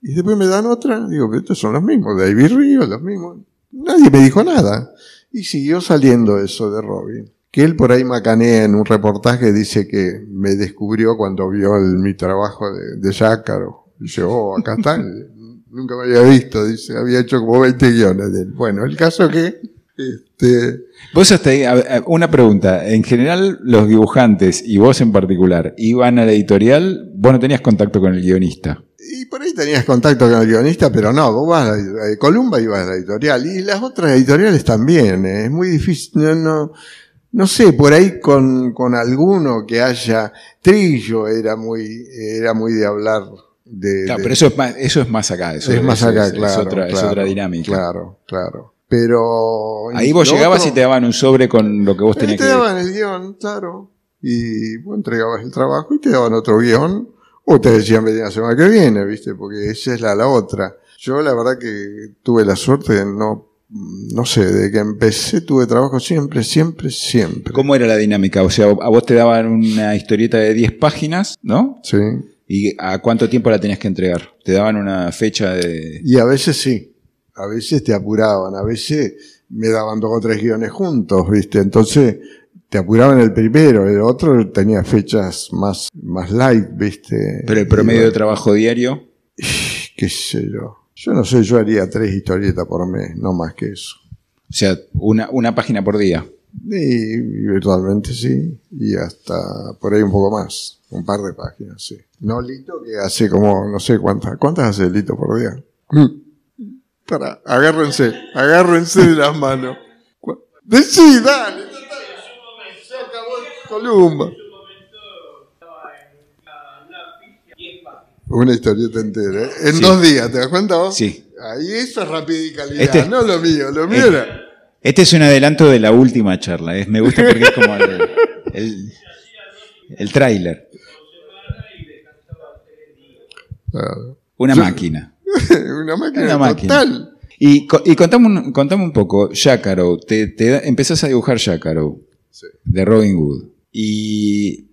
Y después me dan otra, digo, estos son los mismos, Dave y Río, los mismos. Nadie me dijo nada. Y siguió saliendo eso de Robin. Que él por ahí macanea en un reportaje, dice que me descubrió cuando vio mi trabajo de, de Jácaro. Dice, oh, acá está. *laughs* Nunca me había visto, dice, había hecho como 20 guiones de él. Bueno, el caso que, este, Vos hasta ahí, una pregunta. En general, los dibujantes y vos en particular iban a la editorial, vos no tenías contacto con el guionista. Y por ahí tenías contacto con el guionista, pero no, vos vas a la, a Columba ibas a la editorial. Y las otras editoriales también, eh, es muy difícil, no, no, no sé, por ahí con, con alguno que haya, Trillo era muy, era muy de hablar de... Claro, de- pero eso es más, eso es más acá. Eso, es más acá, es- claro. Es otra, es otra dinámica. Claro, claro. Pero... Ahí vos llegabas otro- y te daban un sobre con lo que vos tenías te que daban el guion, claro. Y vos entregabas el trabajo y te daban otro guion. O te decían venir la semana que viene, ¿viste? Porque esa es la, la otra. Yo la verdad que tuve la suerte de no, no sé, de que empecé tuve trabajo siempre, siempre, siempre. ¿Cómo era la dinámica? O sea, a vos te daban una historieta de 10 páginas, ¿no? Sí. ¿Y a cuánto tiempo la tenías que entregar? ¿Te daban una fecha de...? Y a veces sí. A veces te apuraban, a veces me daban dos o tres guiones juntos, ¿viste? Entonces te apuraban el primero, el otro tenía fechas más, más light, ¿viste? Pero el promedio de trabajo diario... *sighs* qué sé yo. Yo no sé, yo haría tres historietas por mes, no más que eso. O sea, una, una página por día. Y, virtualmente sí, y hasta por ahí un poco más, un par de páginas, sí. No Lito, que hace como, no sé cuántas, ¿cuántas hace Lito por día? *clears throat* Para, agárrense, agárrense de las manos. Decí, dale, Columba. Una historieta entera, ¿eh? en Sí. dos días, ¿te das cuenta vos? Sí. Ahí eso es rapidez y calidad, Este- no lo mío, lo mío Eh, era... Este es un adelanto de la última charla. es- me gusta porque es como el, el, el tráiler. Claro. Una Yo- máquina. *laughs* una máquina Una máquina. total. Y, y contame, un, contame un poco, Jackaro, te, te empezás a dibujar Jackaro Sí. de Robin Hood. Y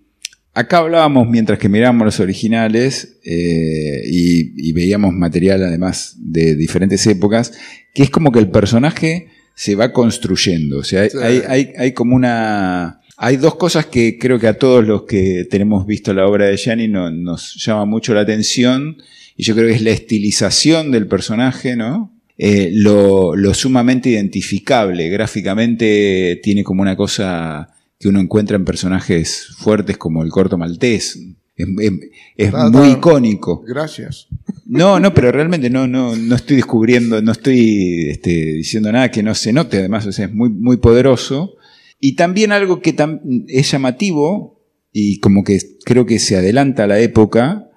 acá hablábamos mientras que mirábamos los originales eh, y, y veíamos material además de diferentes épocas, que es como que el personaje se va construyendo. O sea, hay, Sí. hay, hay- hay como una, Hay dos cosas que creo que a todos los que tenemos visto la obra de Gianni no- nos llama mucho la atención, y yo creo que es la estilización del personaje, ¿no? Eh, lo, lo sumamente identificable, gráficamente tiene como una cosa que uno encuentra en personajes fuertes como el corto maltés. Es, es- es Ah, muy icónico. Gracias. No, no, pero realmente no, no, no estoy descubriendo, no estoy este, diciendo nada que no se note, además, o sea, es muy, muy poderoso. Y también algo que tam- es llamativo y como que creo que se adelanta a la época,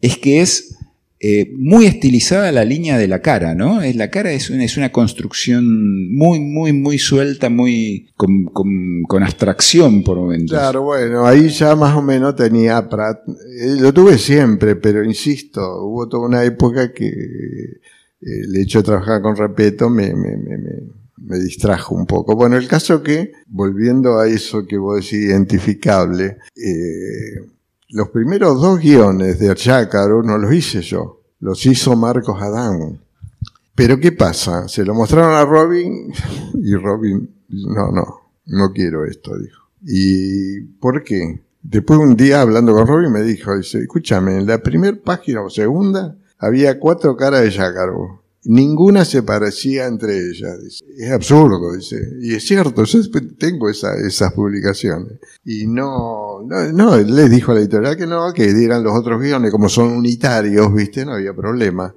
es que es eh, muy estilizada la línea de la cara, ¿no? La cara es una, es una construcción muy, muy, muy suelta, muy con, abstracción por momentos. Claro, bueno, ahí ya más o menos tenía Pratt. Eh, lo tuve siempre, pero insisto, hubo toda una época que eh, el hecho de trabajar con Repeto me, me, me- me distrajo un poco. Bueno, el caso que, volviendo a eso que vos decís identificable, eh, los primeros dos guiones de Chácaro no los hice yo, los hizo Marcos Adán. Pero ¿qué pasa? Se lo mostraron a Robin *laughs* y Robin, no, no, no quiero esto, dijo. ¿Y por qué? Después un día hablando con Robin me dijo, dice, escúchame, en la primera página o segunda había cuatro caras de Jácaro. Ninguna se parecía entre ellas. dice. Es absurdo, dice. Y es cierto, yo tengo esa- esas publicaciones. Y no, no, no, les dijo a la editorial que no, que dieran los otros guiones, como son unitarios, viste, no había problema.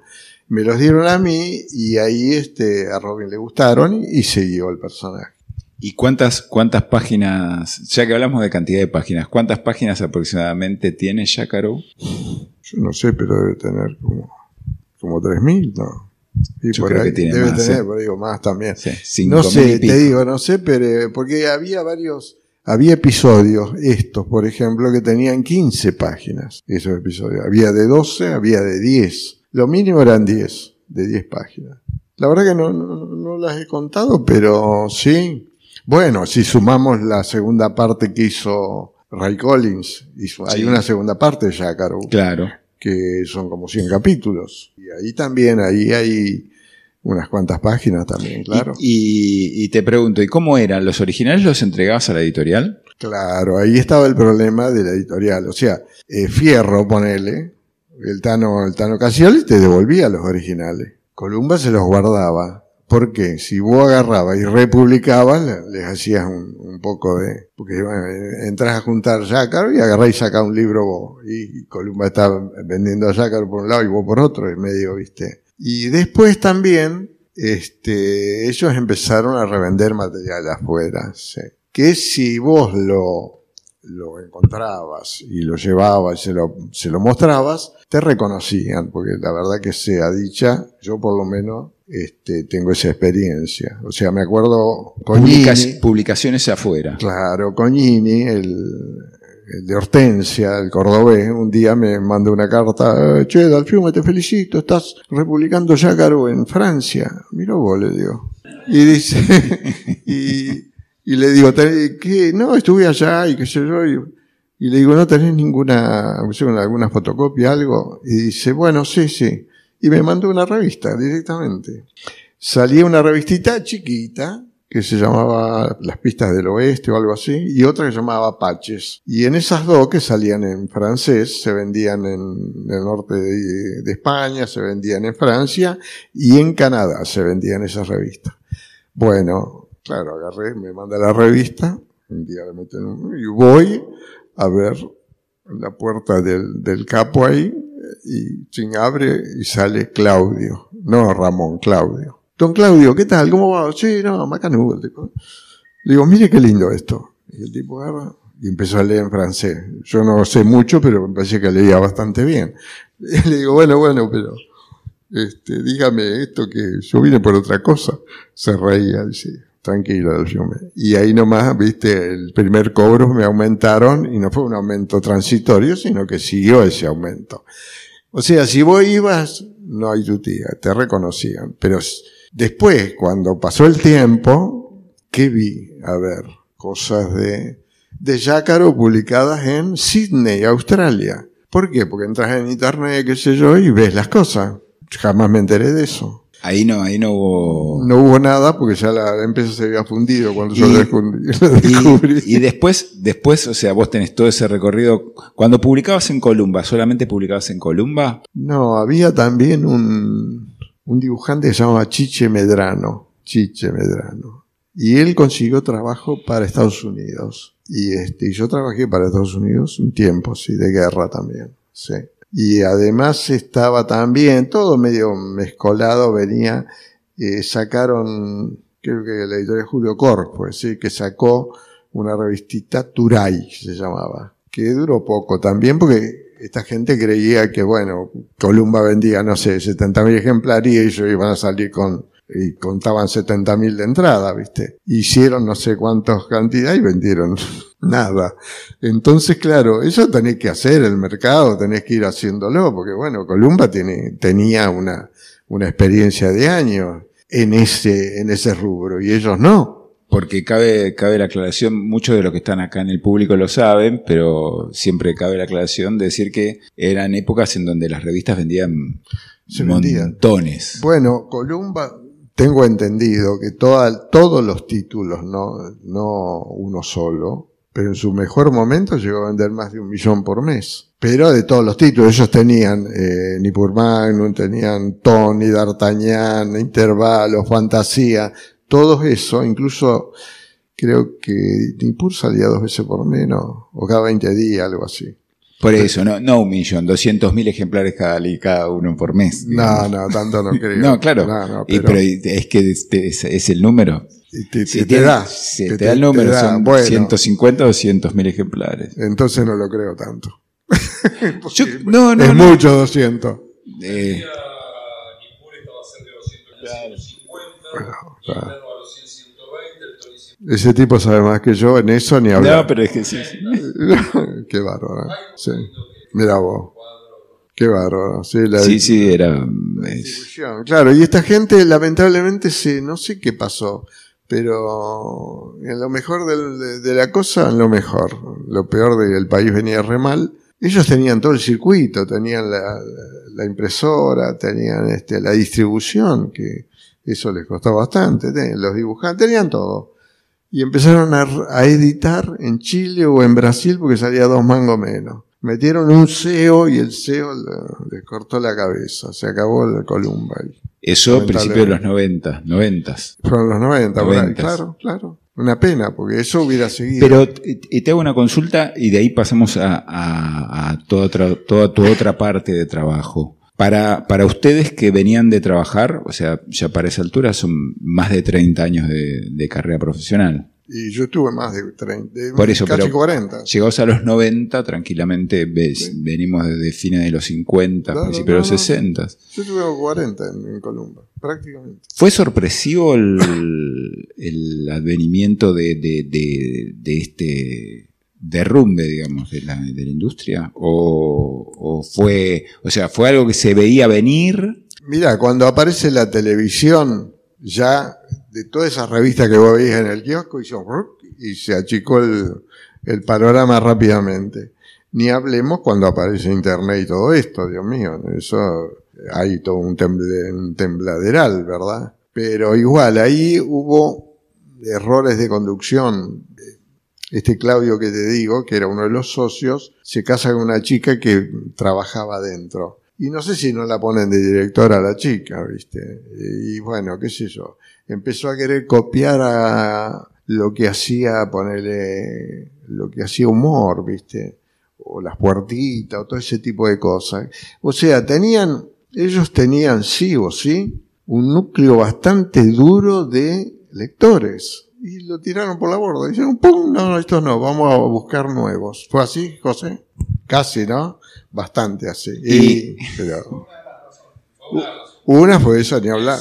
Me los dieron a mí y ahí este, a Robin le gustaron y, y siguió el personaje. ¿Y cuántas, cuántas páginas, ya que hablamos de cantidad de páginas, cuántas páginas aproximadamente tiene Jacaro? Yo no sé, pero debe tener como, como 3.000, ¿no? Sí, Yo creo ahí, que tiene debe más, tener, ¿eh? pero digo, más también. Sí, No sé, te digo, no sé, pero porque había varios, había episodios, estos, por ejemplo, que tenían 15 páginas, esos episodios. Había de 12, había de 10. Lo mínimo eran 10, de 10 páginas. La verdad que no, no, no las he contado, pero sí. Bueno, si sumamos la segunda parte que hizo Ray Collins, hizo, hay una segunda parte de Jacaro Claro. Que son como 100 capítulos. Y ahí también, ahí hay unas cuantas páginas también, claro. Y, y- y te pregunto, ¿y cómo eran? ¿Los originales los entregabas a la editorial? Claro, ahí estaba el problema de la editorial. O sea, eh, Fierro, ponele, el Tano, el Tano Casioli te devolvía los originales. Columba se los guardaba. ¿Por qué? Si vos agarrabas y republicabas, le- les hacías un, poco de... Porque bueno, entras a juntar Jácaro y agarrás y sacás un libro vos. Y Columba está vendiendo a Jácaro por un lado y vos por otro, es medio, viste. Y después también, este, ellos empezaron a revender material afuera. Que si vos lo, lo encontrabas y lo llevabas y se lo, se lo mostrabas, te reconocían, porque la verdad que sea dicha, yo por lo menos este, tengo esa experiencia. O sea, me acuerdo Cognini, publicaciones afuera. claro, Cognini, el, el de Hortensia, el cordobés, un día me mandó una carta, "Eh, che, Dalfiume, te felicito, estás republicando Jácaro en Francia. Mira vos, le digo. Y dice, *laughs* y, y le digo, "¿Tenés- ¿qué? No, estuve allá y qué sé yo. Y, y le digo, ¿no tenés ninguna, alguna fotocopia, algo? Y dice, bueno, sí, sí. Y me mandó una revista directamente. Salía una revistita chiquita que se llamaba Las Pistas del Oeste o algo así, y otra que se llamaba Apaches. Y en esas dos que salían en francés, se vendían en el norte de, de España, se vendían en Francia y en Canadá se vendían esas revistas. Bueno, claro, agarré, me manda la revista, un día le meten y voy a ver la puerta del, del capo ahí, y ching abre y sale Claudio, no Ramón, Claudio. Don Claudio, ¿qué tal? ¿Cómo va? Sí, no, macanudo. Le digo, mire qué lindo esto. Y el tipo agarra y empezó a leer en francés. Yo no sé mucho, pero me parece que leía bastante bien. Y *laughs* le digo, bueno, bueno, pero este, dígame esto que yo vine por otra cosa. Se reía, dice, tranquilo, Delfiume. Y ahí nomás, viste, el primer cobro me aumentaron y no fue un aumento transitorio, sino que siguió ese aumento. O sea, si vos ibas, no hay tu tía, te reconocían. Pero después, cuando pasó el tiempo, ¿qué vi? A ver, cosas de, de Jácaro publicadas en Sydney, Australia. ¿Por qué? Porque entras en internet, qué sé yo, y ves las cosas. Jamás me enteré de eso. Ahí no, ahí no hubo. No hubo nada porque ya la empresa se había fundido cuando yo Y- descubrí. *laughs* lo descubrí. Y, y después, después, o sea, vos tenés todo ese recorrido. Cuando publicabas en Columba, ¿solamente publicabas en Columba? No, había también un, un dibujante que se llamaba Chiche Medrano. Chiche Medrano. Y él consiguió trabajo para Estados Unidos. Y este, y yo trabajé para Estados Unidos un tiempo, sí, de guerra también. Sí. Y además estaba también, todo medio mezcolado, venía, eh, sacaron, creo que la editorial Julio Cor, pues sí, que sacó una revistita Turay, se llamaba, que duró poco también porque esta gente creía que, bueno, Columba vendía, no sé, 70.000 ejemplares y ellos iban a salir con, y contaban 70.000 de entrada, ¿viste? Hicieron no sé cuántas cantidades y vendieron *laughs* nada. Entonces, claro, eso tenés que hacer el mercado, tenés que ir haciéndolo, porque bueno, Columba tiene, tenía una, una experiencia de años en ese, en ese rubro y ellos no. Porque cabe, cabe la aclaración, muchos de los que están acá en el público lo saben, pero siempre cabe la aclaración de decir que eran épocas en donde las revistas vendían Se vendían. montones. Bueno, Columba, tengo entendido que toda- todos los títulos, no, no uno solo, pero en su mejor momento llegó a vender más de un millón por mes. Pero de todos los títulos, ellos tenían eh, Nippur Magnum, tenían Tony, D'Artagnan, Intervalo, Fantasía, todo eso, incluso creo que Nippur salía dos veces por menos, o cada 20 días, algo así. Por eso, no, no un millón, 200 mil ejemplares cada, cada uno por mes. No, digamos. no, tanto no *laughs* creo. No, claro. No, no, Y, pero- pero es que este es, es el número. y te, Si te- da. si te da el número, da. son Bueno, 150 o 200 mil ejemplares. Entonces no lo creo tanto. *laughs* Yo- *laughs* no, no, es no. mucho 200. Eh, Nippur estaba cerca de los 150, claro. Interno a los 100, 120, el Tony 100. Ese tipo sabe más que yo en eso ni hablar. no, pero es que sí. sí. *laughs* Qué bárbaro. Sí. Mira vos. Qué bárbaro. Sí, la Sí, sí, era. es-. Claro, y esta gente lamentablemente se, no sé qué pasó, pero en lo mejor del- de, de la cosa, en lo mejor. Lo peor de que el país venía re mal. Ellos tenían todo el circuito, tenían la, la impresora, tenían este, la distribución, que eso les costó bastante, los dibujantes, tenían todo. Y empezaron a, a editar en Chile o en Brasil porque salía dos mangos menos. Metieron un CEO y el CEO le, le cortó la cabeza, se acabó la columba. ahí. Eso a principios de los 90, 90. Fueron los 90, por ahí, claro, claro. Una pena, porque eso hubiera seguido. Pero y te hago una consulta y de ahí pasamos a, a- a toda, otra, toda tu otra parte de trabajo. Para, para ustedes que venían de trabajar, o sea, ya para esa altura son más de 30 años de, de carrera profesional. Y yo tuve más de 30, de Por eso, casi pero- 40. Llegados a los 90, tranquilamente ves- venimos desde fines de los 50, Claro, principios de los no, no. 60. Yo tuve 40 en, en Columba, prácticamente. ¿Fue sorpresivo el, el advenimiento de, de- de- de este derrumbe, digamos, de la, de la industria? ¿O, o fue, o sea, fue algo que se veía venir? Mira, cuando aparece la televisión, ya de todas esas revistas que vos veías en el kiosco, hizo y se achicó el, el panorama rápidamente. Ni hablemos cuando aparece Internet y todo esto, Dios mío, eso hay todo un, temble- un tembladeral, ¿verdad? Pero igual, ahí hubo errores de conducción. Este Claudio que te digo, que era uno de los socios, se casa con una chica que trabajaba adentro. Y no sé si no la ponen de directora a la chica, ¿viste? Y bueno, qué sé yo. Empezó a querer copiar a lo que hacía, ponerle, lo que hacía humor, ¿viste? O las puertitas, o todo ese tipo de cosas. O sea, tenían, ellos tenían sí o sí, un núcleo bastante duro de lectores. Y lo tiraron por la borda. Dijeron, ¡pum! No, no, esto no, vamos a buscar nuevos. ¿Fue así, José? Casi, ¿no? Bastante así. Y, pero, una fue esa, ni hablar.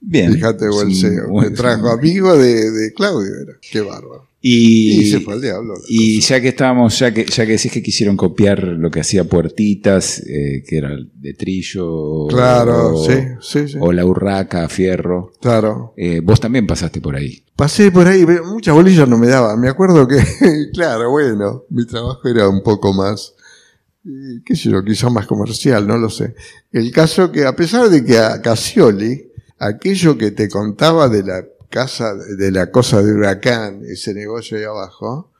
Bien. Fíjate, o el Es un CEO. buen- Me trajo amigo de, de Claudio, era. Qué bárbaro. Y, Y, se fue al diablo. la y cosa. ya que estábamos, ya que, ya que decís que quisieron copiar lo que hacía Puertitas, eh, que era de Trillo, Claro, o, sí, sí, sí. o La Urraca, Fierro, Claro. eh, vos también pasaste por ahí. Pasé por ahí, pero muchas bolillas no me daban. Me acuerdo que, *laughs* claro, bueno, mi trabajo era un poco más, y qué sé yo, quizá más comercial, no lo sé. El caso que a pesar de que a Casioli, aquello que te contaba de la casa, de la cosa de huracán, ese negocio ahí abajo,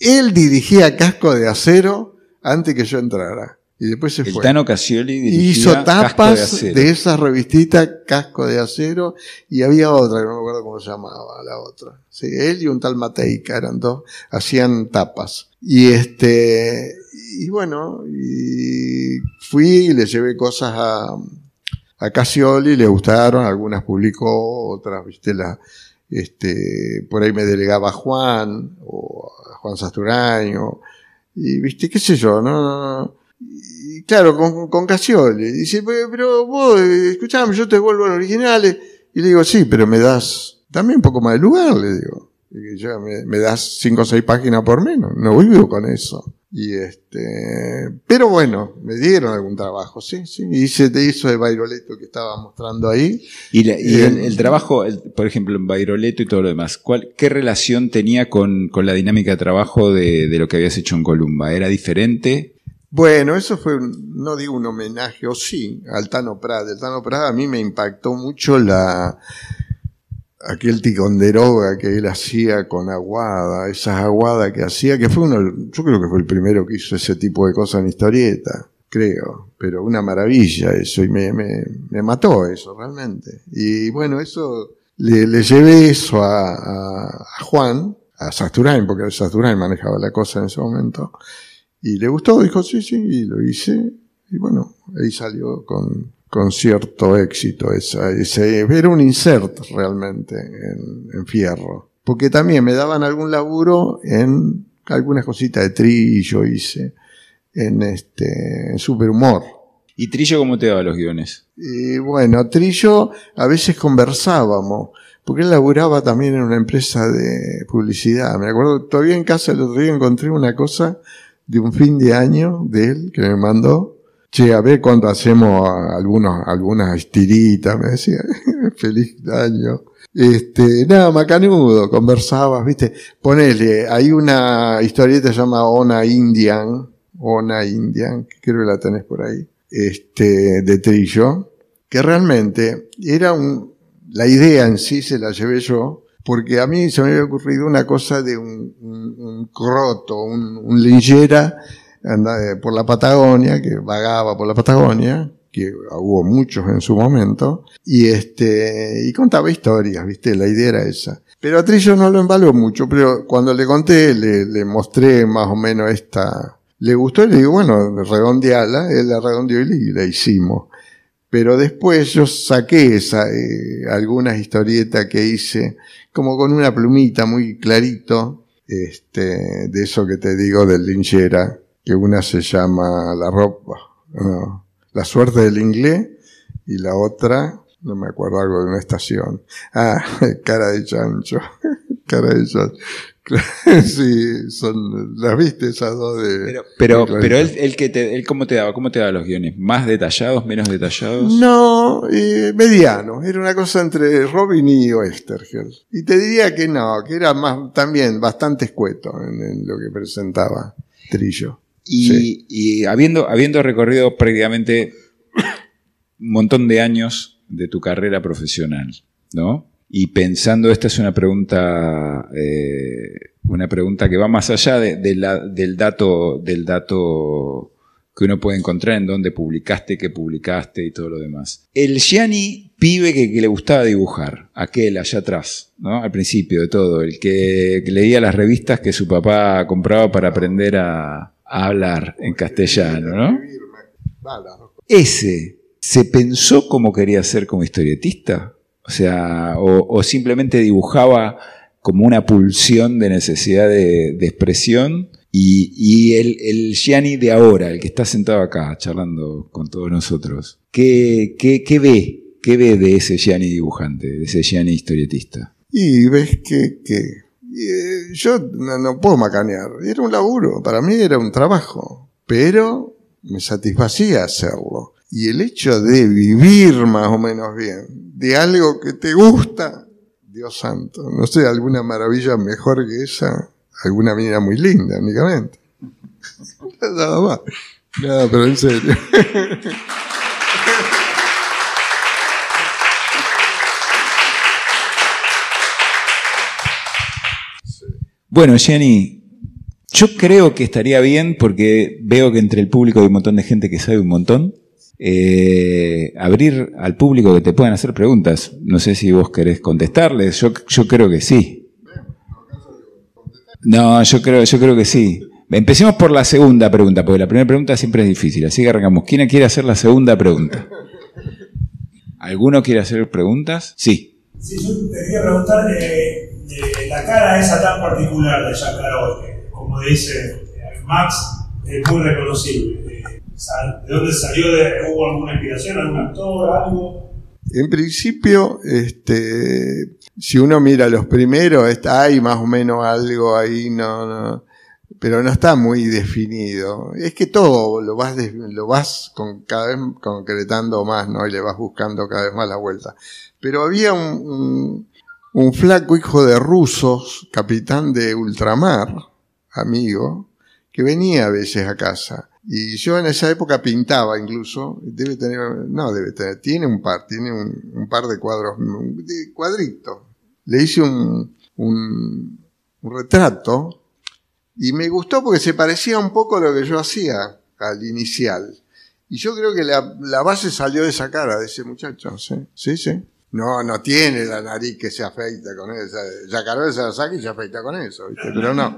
él dirigía casco de acero antes que yo entrara. Y después se El fue. Tano Casioli dirigía Hizo tapas Acero. de, esas revistitas, casco de acero, y había otra, que no me acuerdo cómo se llamaba, la otra. Sí, él y un tal Mateica eran dos, hacían tapas. Y este, y bueno, y fui y le llevé cosas a, a Casioli, le gustaron, algunas publicó, otras, viste, la, este, por ahí me delegaba a Juan, o a Juan Sasturaño, y viste, qué sé yo, no, no. Y claro, con, con Casioli. Dice, "Pero- vos, escuchame, yo te devuelvo los originales. Y le digo, sí, pero me das también un poco más de lugar, le digo. Y ya me, me das cinco o seis páginas por menos. No vivo con eso. Y este, pero bueno, me dieron algún trabajo, sí, sí. Hice, te hizo de Bairoleto que estaba mostrando ahí. Y, la- y el, Eh, el trabajo, el- por ejemplo, en Bairoleto y todo lo demás, ¿cuál, ¿qué relación tenía con, con la dinámica de trabajo de, de lo que habías hecho en Columba? ¿Era diferente? Bueno, eso fue, un- no digo un homenaje, o sí, al Tano Prada. El Tano Prada a mí me impactó mucho la aquel ticonderoga que él hacía con aguada, esas aguadas que hacía, que fue uno, yo creo que fue el primero que hizo ese tipo de cosas en historieta, creo, pero una maravilla eso, y me, me, me mató eso realmente. Y bueno, eso, le, le llevé eso a, a, a Juan, a Sasturain, porque Sasturain manejaba la cosa en ese momento, y le gustó, dijo sí, sí, y lo hice. Y bueno, ahí salió con, con cierto éxito. Esa, ese, era un insert realmente en, en Fierro. Porque también me daban algún laburo en algunas cositas de trillo hice, en este, en superhumor. ¿Y Trillo cómo te daba los guiones? Y bueno, Trillo a veces conversábamos, porque él laburaba también en una empresa de publicidad. Me acuerdo, todavía en casa el otro día encontré una cosa de un fin de año de él que me mandó. Che, a ver cuándo hacemos algunos, algunas tiritas, me decía, *laughs* feliz año. Este, nada, macanudo, conversabas, viste. Ponele, hay una historieta que se llama Ona Indian, Ona Indian, creo que la tenés por ahí, este, de Trillo, que realmente era un, la idea en sí se la llevé yo, porque a mí se me había ocurrido una cosa de un, un, un croto, un, un anda- eh, por la Patagonia, que vagaba por la Patagonia, que hubo muchos en su momento, y este, y contaba historias, viste, la idea era esa. Pero a Trillo no lo embaló mucho, pero cuando le conté, le, le mostré más o menos esta, le gustó y le digo, bueno, redondeala, él la redondeó y la hicimos. Pero después yo saqué esa, eh, algunas historietas que hice, como con una plumita muy clarito, este, de eso que te digo del linchera, que una se llama La ropa, no, La suerte del inglés, y la otra, no me acuerdo algo de una estación. Ah, *laughs* cara de chancho, *laughs* cara de chancho. *laughs* sí, son, las viste esas dos de... Pero, pero, de pero él, él, que te, él cómo te daba, cómo te daba los guiones, más detallados, menos detallados. No, eh, mediano. Era una cosa entre Robin y Oestergel. Y te diría que no, que era más también bastante escueto en, en lo que presentaba Trillo. Y, Sí. y habiendo, habiendo recorrido prácticamente un montón de años de tu carrera profesional, ¿no? Y pensando, esta es una pregunta, eh, una pregunta que va más allá de- de la- del dato, del dato que uno puede encontrar en dónde publicaste, qué publicaste y todo lo demás. El Gianni, pibe que, que le gustaba dibujar, aquel allá atrás, ¿no? Al principio de todo, el que, que leía las revistas que su papá compraba para aprender a, a hablar en castellano, ¿no? Ese, ¿se pensó cómo quería ser como historietista? O sea, o, o simplemente dibujaba como una pulsión de necesidad de, de expresión. Y, y el, el Gianni de ahora, el que está sentado acá charlando con todos nosotros, ¿qué, qué, qué ve? ¿Qué ve de ese Gianni dibujante, de ese Gianni historietista? Y ves que, que eh, yo no, no puedo macanear. Era un laburo, para mí era un trabajo, pero me satisfacía hacerlo. Y el hecho de vivir más o menos bien, de algo que te gusta, Dios santo, no sé, alguna maravilla mejor que esa, alguna mina muy linda únicamente. *laughs* Nada más. No, pero en serio. *laughs* Bueno, Jenny, yo creo que estaría bien porque veo que entre el público hay un montón de gente que sabe un montón. eh, abrir al público que te puedan hacer preguntas. No sé si vos querés contestarles. Yo, yo creo que sí. No, yo creo, yo creo que sí. Empecemos por la segunda pregunta, porque la primera pregunta siempre es difícil. Así que arrancamos. ¿Quién quiere hacer la segunda pregunta? ¿Alguno quiere hacer preguntas? Sí. Sí, yo te quería preguntar eh, de la cara esa tan particular de Jack Carol, que como dice eh, Max, es muy reconocible. Eh, ¿De dónde salió? ¿Hubo alguna inspiración, algún actor, algo? En principio, este, si uno mira los primeros, está, hay más o menos algo ahí, no, no, pero no está muy definido. Es que todo lo vas, lo vas con, cada vez concretando más, ¿no? Y le vas buscando cada vez más la vuelta. Pero había un, un flaco hijo de rusos, capitán de ultramar, amigo, que venía a veces a casa. Y yo en esa época pintaba incluso, debe tener, no debe tener, tiene un par, tiene un, par de cuadros, de cuadritos. Le hice un, un, un retrato y me gustó porque se parecía un poco a lo que yo hacía al inicial. Y yo creo que la, la base salió de esa cara de ese muchacho, sí, sí, sí. No, no tiene la nariz que se afeita con eso. Yacaré se la saca y se afeita con eso, ¿viste? Pero no,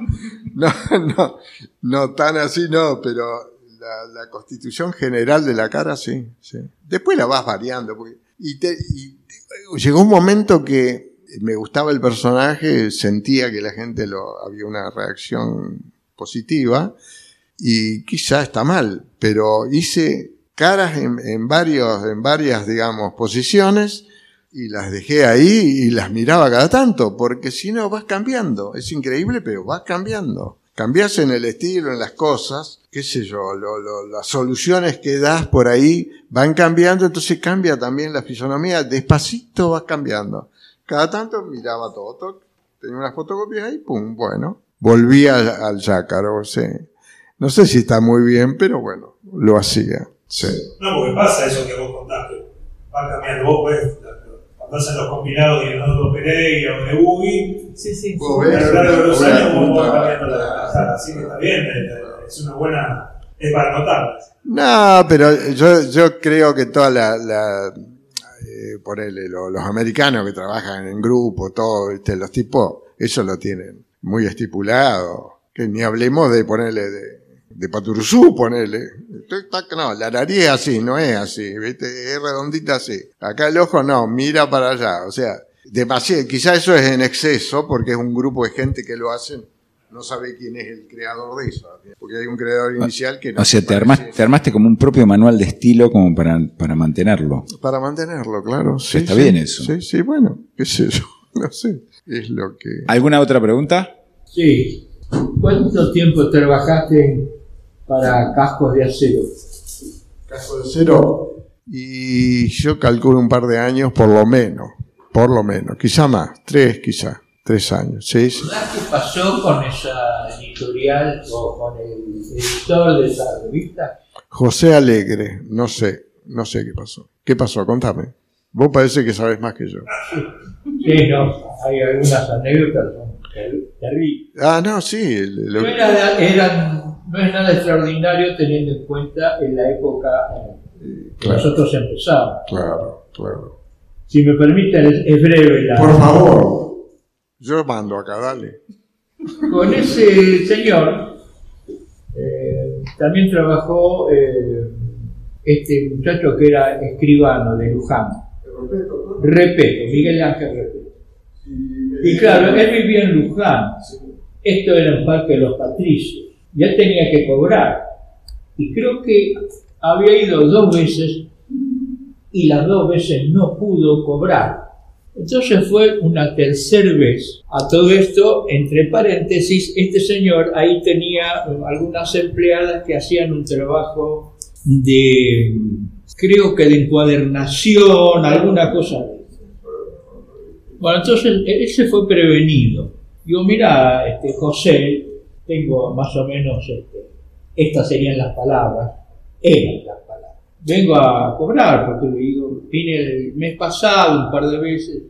no, no, no tan así, no, pero la, la constitución general de la cara, sí, sí. Después la vas variando. Porque, y, te- y llegó un momento que me gustaba el personaje, sentía que la gente lo, había una reacción positiva, y quizá está mal, pero hice caras en, en varios, en varias, digamos, posiciones, y las dejé ahí y las miraba cada tanto, porque si no vas cambiando. Es increíble, pero vas cambiando. Cambias en el estilo, en las cosas, qué sé yo, lo- lo- las soluciones que das por ahí van cambiando, entonces cambia también la fisonomía, despacito vas cambiando. Cada tanto miraba todo, toc, tenía unas fotocopias ahí, pum, bueno. Volví al, al Jácaro, sí. No sé si está muy bien, pero bueno, lo hacía, sí. No, porque pasa eso que vos contaste. Va cambiando vos, pues, cuando hacen los compilados de Leonardo Pereira o de Ugi, Sí, sí. A lo largo de los años vos vas cambiando la cara. Así que está bien, es una buena. es para notarlas. No, pero yo, yo creo que toda la, la eh, ponele, lo- los americanos que trabajan en grupo, todo, ¿viste? los tipos, eso lo tienen muy estipulado. Que ni hablemos de ponerle de, de Paturuzú, ponele. No, la nariz es así, no es así, ¿viste? Es redondita así. Acá el ojo no, mira para allá. O sea, demasiado, quizá eso es en exceso porque es un grupo de gente que lo hacen. No sabe quién es el creador de eso. Porque hay un creador inicial que no O sea, se te armaste, te armaste como un propio manual de estilo como para, para mantenerlo. Para mantenerlo, claro. Sí, Está sí. bien eso. Sí, sí, bueno, qué sé yo. *laughs* No sé. Es lo que. ¿Alguna otra pregunta? Sí. ¿Cuánto tiempo trabajaste para cascos de acero? Caso de cero. Y yo calculo un par de años, por lo menos. Por lo menos. Quizá más. Tres, quizá. Tres años. Sí, sí. ¿Sabes ¿Qué pasó con esa editorial o con el editor de esa revista? José Alegre. No sé. No sé qué pasó. ¿Qué pasó? Contame. Vos parece que sabes más que yo. Sí, no, hay algunas anécdotas terribles. Ah, no, sí. lo- era- eran- no es nada extraordinario teniendo en cuenta en la época eh, que Claro. nosotros empezamos. Claro, claro. Si me permiten, es, es breve la... Por favor. Yo mando acá, dale. Con ese señor eh, también trabajó eh, este muchacho que era escribano de Luján. Repeto, Miguel Ángel Repeto. Y claro, él vivía en Luján. Esto era en Parque de los Patricios. Ya tenía que cobrar. Y creo que había ido dos veces y las dos veces no pudo cobrar. Entonces fue una tercera vez. A todo esto, entre paréntesis, este señor ahí tenía eh, algunas empleadas que hacían un trabajo de, creo que de encuadernación, alguna cosa. Bueno, entonces él él se fue prevenido. Digo, mira, este, José, tengo más o menos, este, estas serían las palabras. Eran las palabras. Vengo a cobrar, porque le digo, vine el mes pasado un par de veces.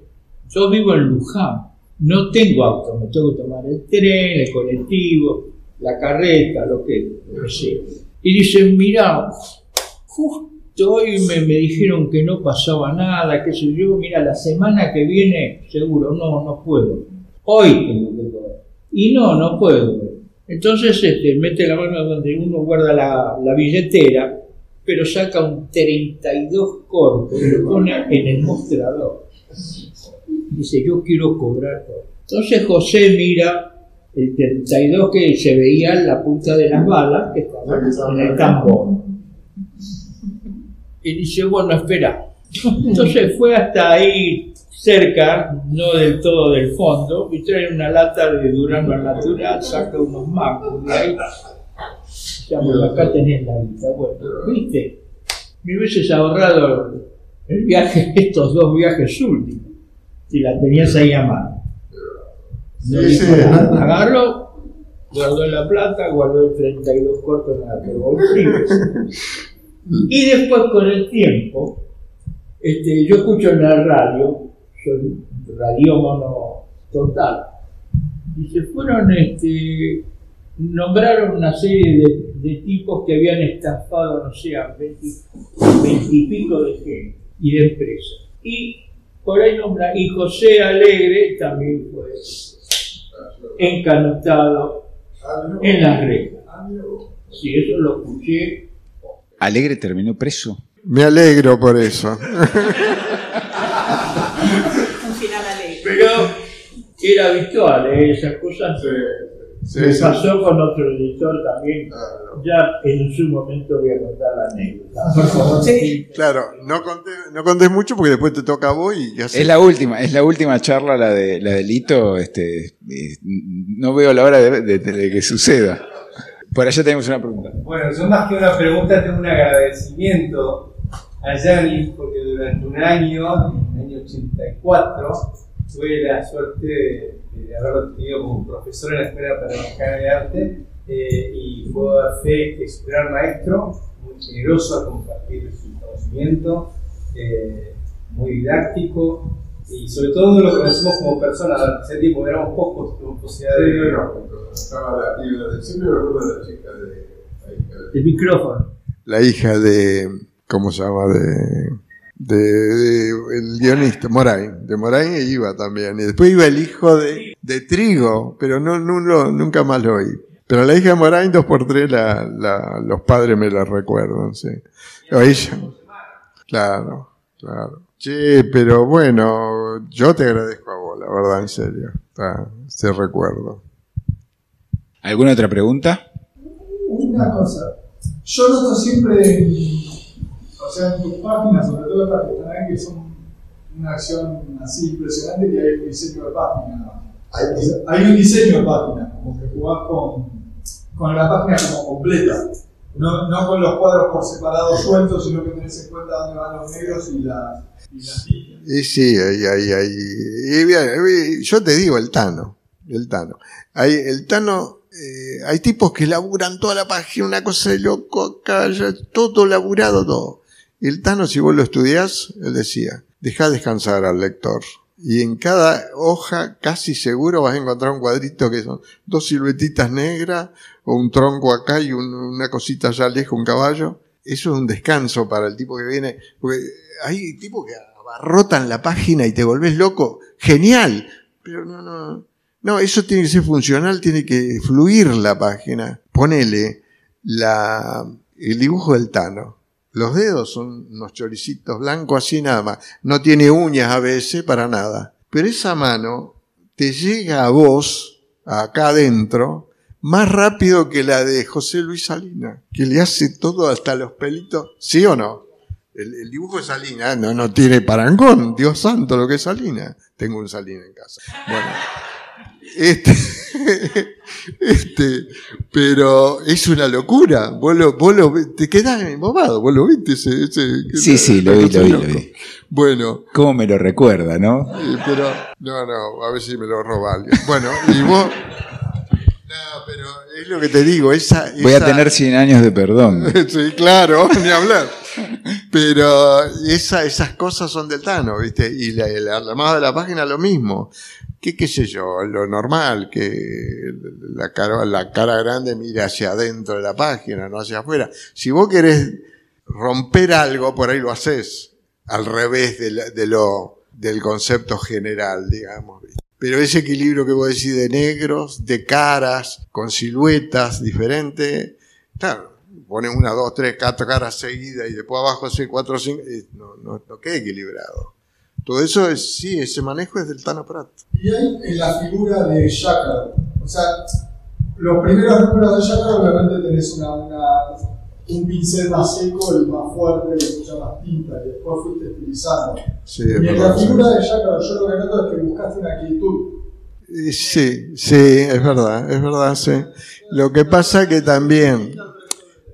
Yo vivo en Luján, no tengo auto, me tengo que tomar el tren, el colectivo, la carreta, lo que, que sea. Y dicen, mira, justo hoy me, me dijeron que no pasaba nada, qué sé yo, mira, la semana que viene, seguro, no, no puedo. Hoy tengo que cobrar. Y no, no puedo. Entonces este, mete la mano donde uno guarda la, la billetera, pero saca un 32 corto y lo pone en el mostrador. Dice, yo quiero cobrar todo. Entonces José mira el 32 que se veía en la punta de las balas que estaba en el tambor. Y dice, bueno, espera. Entonces fue hasta ahí cerca, no del todo del fondo, y trae una lata de Durano al natural, saca unos mangos de ahí. Acá tenés la guita. Bueno, ¿viste? Me hubieses ahorrado el viaje, *laughs* estos dos viajes últimos, si la tenías ahí a mano. No Sí, sí. Agarró, guardó la plata, guardó el 32 cortos en la bolsillo. *laughs* Y después con el tiempo, este, yo escucho en la radio, soy radiómono total, y se fueron, este, nombraron una serie de, de tipos que habían estafado, no sé, a 20 y pico de gente y de empresas. Y por ahí nombra, y José Alegre también fue encanutado en las rejas. Sí, eso lo escuché. Alegre terminó preso. Me alegro por eso. *laughs* Un final alegre. Pero era habitual, ¿eh? esas cosas. Sí, Me sí. pasó con otro editor también. Ya en su momento voy a contar la anécdota. Por favor. Sí. Claro, no contés, no contés mucho porque después te toca a vos y ya Es la última, es la última charla la de la del hito, este, eh, no veo la hora de, de- de que suceda. Por allá tenemos una pregunta. Bueno, yo más que una pregunta tengo un agradecimiento a Yanis porque durante un año, en el año 84, tuve la suerte de, de haberlo tenido como profesor en la Escuela Panamericana de Arte eh, y puedo dar fe que es un gran maestro, muy generoso a compartir su conocimiento, eh, muy didáctico y sobre todo lo conocemos como persona, hace tiempo éramos pocos, tuvimos posibilidad de... Estaba la piba, siempre me acuerdo de la chica de, El micrófono. la hija de, ¿cómo se llama? De, de, de- el guionista, Morain, de Morain e iba también. Y después iba el hijo de, de Trigo, pero no, nunca más lo oí. Pero la hija de Morain, dos por tres, la, la- los padres me la recuerdan, sí. O ella. Claro, claro. Che, pero bueno, yo te agradezco a vos, la verdad, en serio. Está, ese recuerdo. ¿Alguna otra pregunta? Una cosa, yo noto siempre, o sea, en tus páginas, sobre todo las que están ahí, que son una acción así impresionante, que hay un diseño de página. O sea, hay un diseño de página, como que jugás con, con la página como completa. No, no con los cuadros por separado sueltos, sino que tenés en cuenta dónde van los negros y, la, y las líneas. Y sí, ahí, ahí, ahí. Y bien, yo te digo, el Tano. El Tano. Hay, el Tano, eh, hay tipos que laburan toda la página, una cosa de loco, acá, todo laburado, todo. El Tano, si vos lo estudiás, él decía, deja descansar al lector. Y en cada hoja, casi seguro vas a encontrar un cuadrito que son dos siluetitas negras, o un tronco acá y un- una cosita allá lejos, un caballo. Eso es un descanso para el tipo que viene. Porque hay tipos que abarrotan la página y te volvés loco. Genial. Pero no, no. No, eso tiene que ser funcional, tiene que fluir la página. Ponele la, el dibujo del Tano. Los dedos son unos choricitos blancos así nada más. No tiene uñas a veces para nada. Pero esa mano te llega a vos, acá adentro, más rápido que la de José Luis Salina, que le hace todo hasta los pelitos. ¿Sí o no? El, dibujo de Salina no, no tiene parangón. Dios santo, lo que es Salina. Tengo un Salina en casa. Bueno. Este, *laughs* este, pero es una locura. Vos lo, vos lo te quedás embobado. Vos lo viste ese, ese- Sí, sí, lo vi, lo vi, lo vi. Bueno, ¿Cómo me lo recuerda, no? pero no, no, a ver si me lo roba alguien. Bueno, y vos, No, pero es lo que te digo, esa... Voy a tener 100 años de perdón. *laughs* sí, claro, ni hablar. *laughs* Pero esa, esas cosas son del Tano, ¿viste? Y la, el armado de la página lo mismo. ¿Qué, sé yo? Lo normal, que la cara, grande mira hacia adentro de la página, no hacia afuera. Si vos querés romper algo, por ahí lo haces al revés de, lo, del concepto general, digamos. Pero ese equilibrio que vos decís de negros, de caras, con siluetas diferentes, claro, pone una, dos, tres, cuatro caras seguidas y después abajo hace cuatro, cinco, no, no, no queda equilibrado. Todo eso es, sí, ese manejo es del Tano Prat. Y hay en la figura de Jacquard, o sea, los primeros números de Jacquard obviamente tenés una, una- un pincel más seco, el más fuerte, y mucha más tinta, y después fuiste estilizando. Sí, y en la figura de Jacquard yo lo que noto es que buscaste una quietud. Sí, sí, es verdad, es verdad, sí. Lo que pasa que también,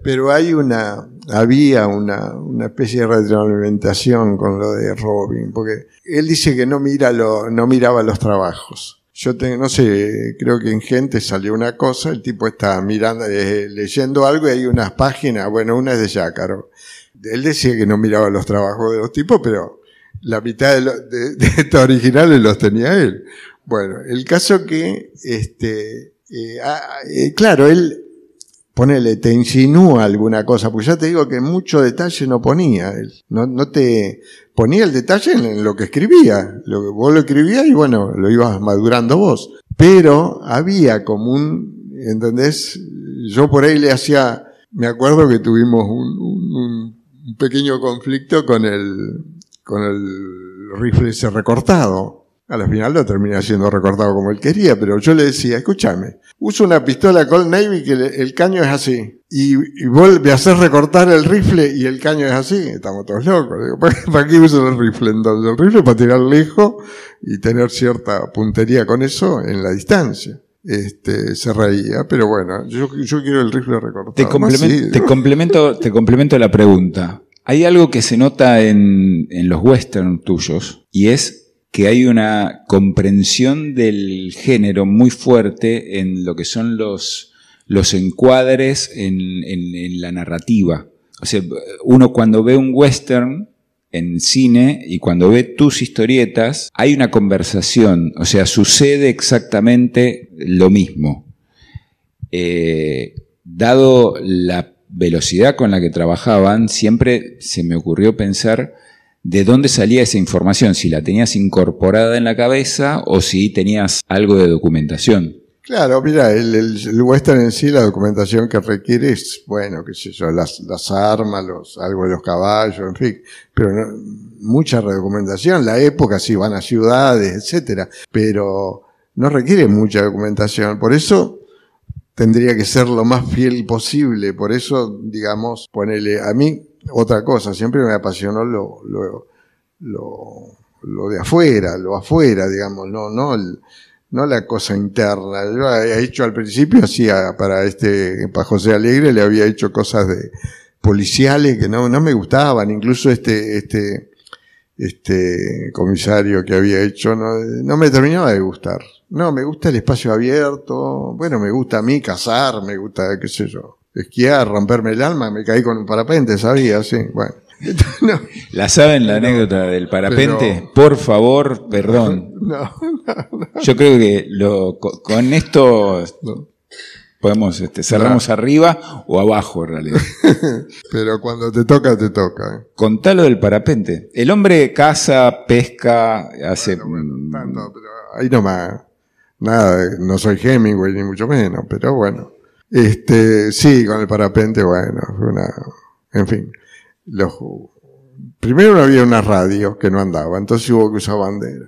pero hay una, había una, una especie de retroalimentación con lo de Robin, porque él dice que no mira lo, no miraba los trabajos. Yo tengo, no sé, creo que en gente salió una cosa, el tipo está mirando, eh, leyendo algo y hay unas páginas, bueno, una es de Jácaro. Él decía que no miraba los trabajos de los tipos, pero la mitad de, lo- de *laughs* estos originales los tenía él. Bueno, el caso que, este, eh, ah, eh, claro, él, ponele, te insinúa alguna cosa, pues ya te digo que mucho detalle no ponía. No, no te ponía el detalle en, en lo que escribía. Lo que vos lo escribías y bueno, lo ibas madurando vos. Pero había como un, ¿entendés? Yo por ahí le hacía, me acuerdo que tuvimos un, un- un pequeño conflicto con el, con el rifle ese recortado. A la final lo terminé haciendo recortado como él quería, pero yo le decía, escúchame, uso una pistola Colt Navy que le- el caño es así. Y, y vos me haces recortar el rifle y el caño es así. Estamos todos locos. Digo, ¿para, para qué uso el rifle entonces? El rifle para tirar lejos y tener cierta puntería con eso en la distancia. Este, se reía, pero bueno, yo, yo quiero el rifle recortado. Te, Más complemen- sí, te complemento, te complemento la pregunta. Hay algo que se nota en, en los western tuyos y es que hay una comprensión del género muy fuerte en lo que son los, los encuadres en, en- la narrativa. O sea, uno cuando ve un western en cine y cuando ve tus historietas, hay una conversación, o sea, sucede exactamente lo mismo. Eh, dado la velocidad con la que trabajaban, siempre se me ocurrió pensar de dónde salía esa información, si la tenías incorporada en la cabeza o si tenías algo de documentación. Claro, mira, el, western en sí, la documentación que requiere es, bueno, qué sé yo, las, las armas, los, algo de los caballos, en fin, pero no- mucha redocumentación. La época sí van a ciudades, etcétera, pero no requiere mucha documentación. Por eso tendría que ser lo más fiel posible. Por eso, digamos, ponele, a mí, otra cosa, siempre me apasionó lo, lo, lo, lo de afuera, lo afuera, digamos, no, no el- no la cosa interna. Yo he hecho al principio, hacía para este, para José Alegre, le había hecho cosas de policiales que no, no me gustaban, incluso este, este, este comisario que había hecho, no, no me terminaba de gustar. No, me gusta el espacio abierto, bueno, me gusta a mí cazar, me gusta, qué sé yo, esquiar, romperme el alma, me caí con un parapente, sabía, sí, bueno. *laughs* No, ¿La saben la anécdota del parapente? pero- Por favor, perdón. *laughs* no, Yo creo que lo, co- con esto no. podemos, este, cerramos arriba o abajo en realidad. *laughs* Pero cuando te toca, te toca. ¿eh? Contalo del parapente. El hombre caza, pesca, hace... mm, Tanto, pero ahí nomás. Nada, no soy Hemingway ni mucho menos, pero bueno. Este, sí, con el parapente, bueno, fue una, en fin. Los, primero había una radio que no andaba, entonces hubo que usar bandera.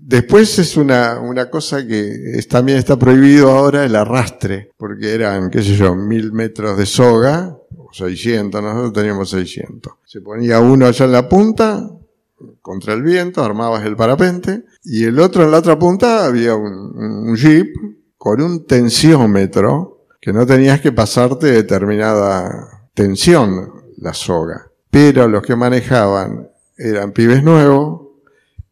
Después es una, una cosa que también está prohibido ahora el arrastre, porque eran, qué sé yo, mil metros de soga, o 600, nosotros teníamos 600. Se ponía uno allá en la punta, contra el viento, armabas el parapente, y el otro en la otra punta había un jeep con un tensiómetro que no tenías que pasarte determinada tensión la soga. Pero los que manejaban eran pibes nuevos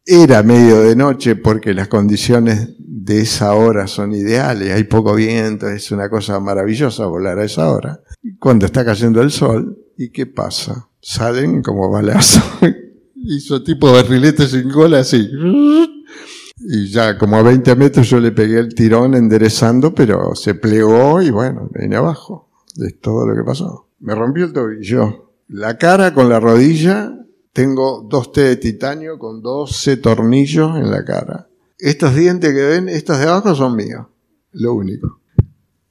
Era medio de noche porque las condiciones de esa hora son ideales, hay poco viento, es una cosa maravillosa volar a esa hora. Cuando está cayendo el sol, ¿y qué pasa? Salen como balazo. *laughs* Hizo tipo barrilete sin cola así. Y ya como a 20 metros yo le pegué el tirón enderezando, pero se plegó y bueno, vine abajo. Es todo lo que pasó. Me rompió el tobillo. La cara con la rodilla, tengo dos T de titanio con 12 tornillos en la cara. Estos dientes que ven, estos de abajo son míos. Lo único.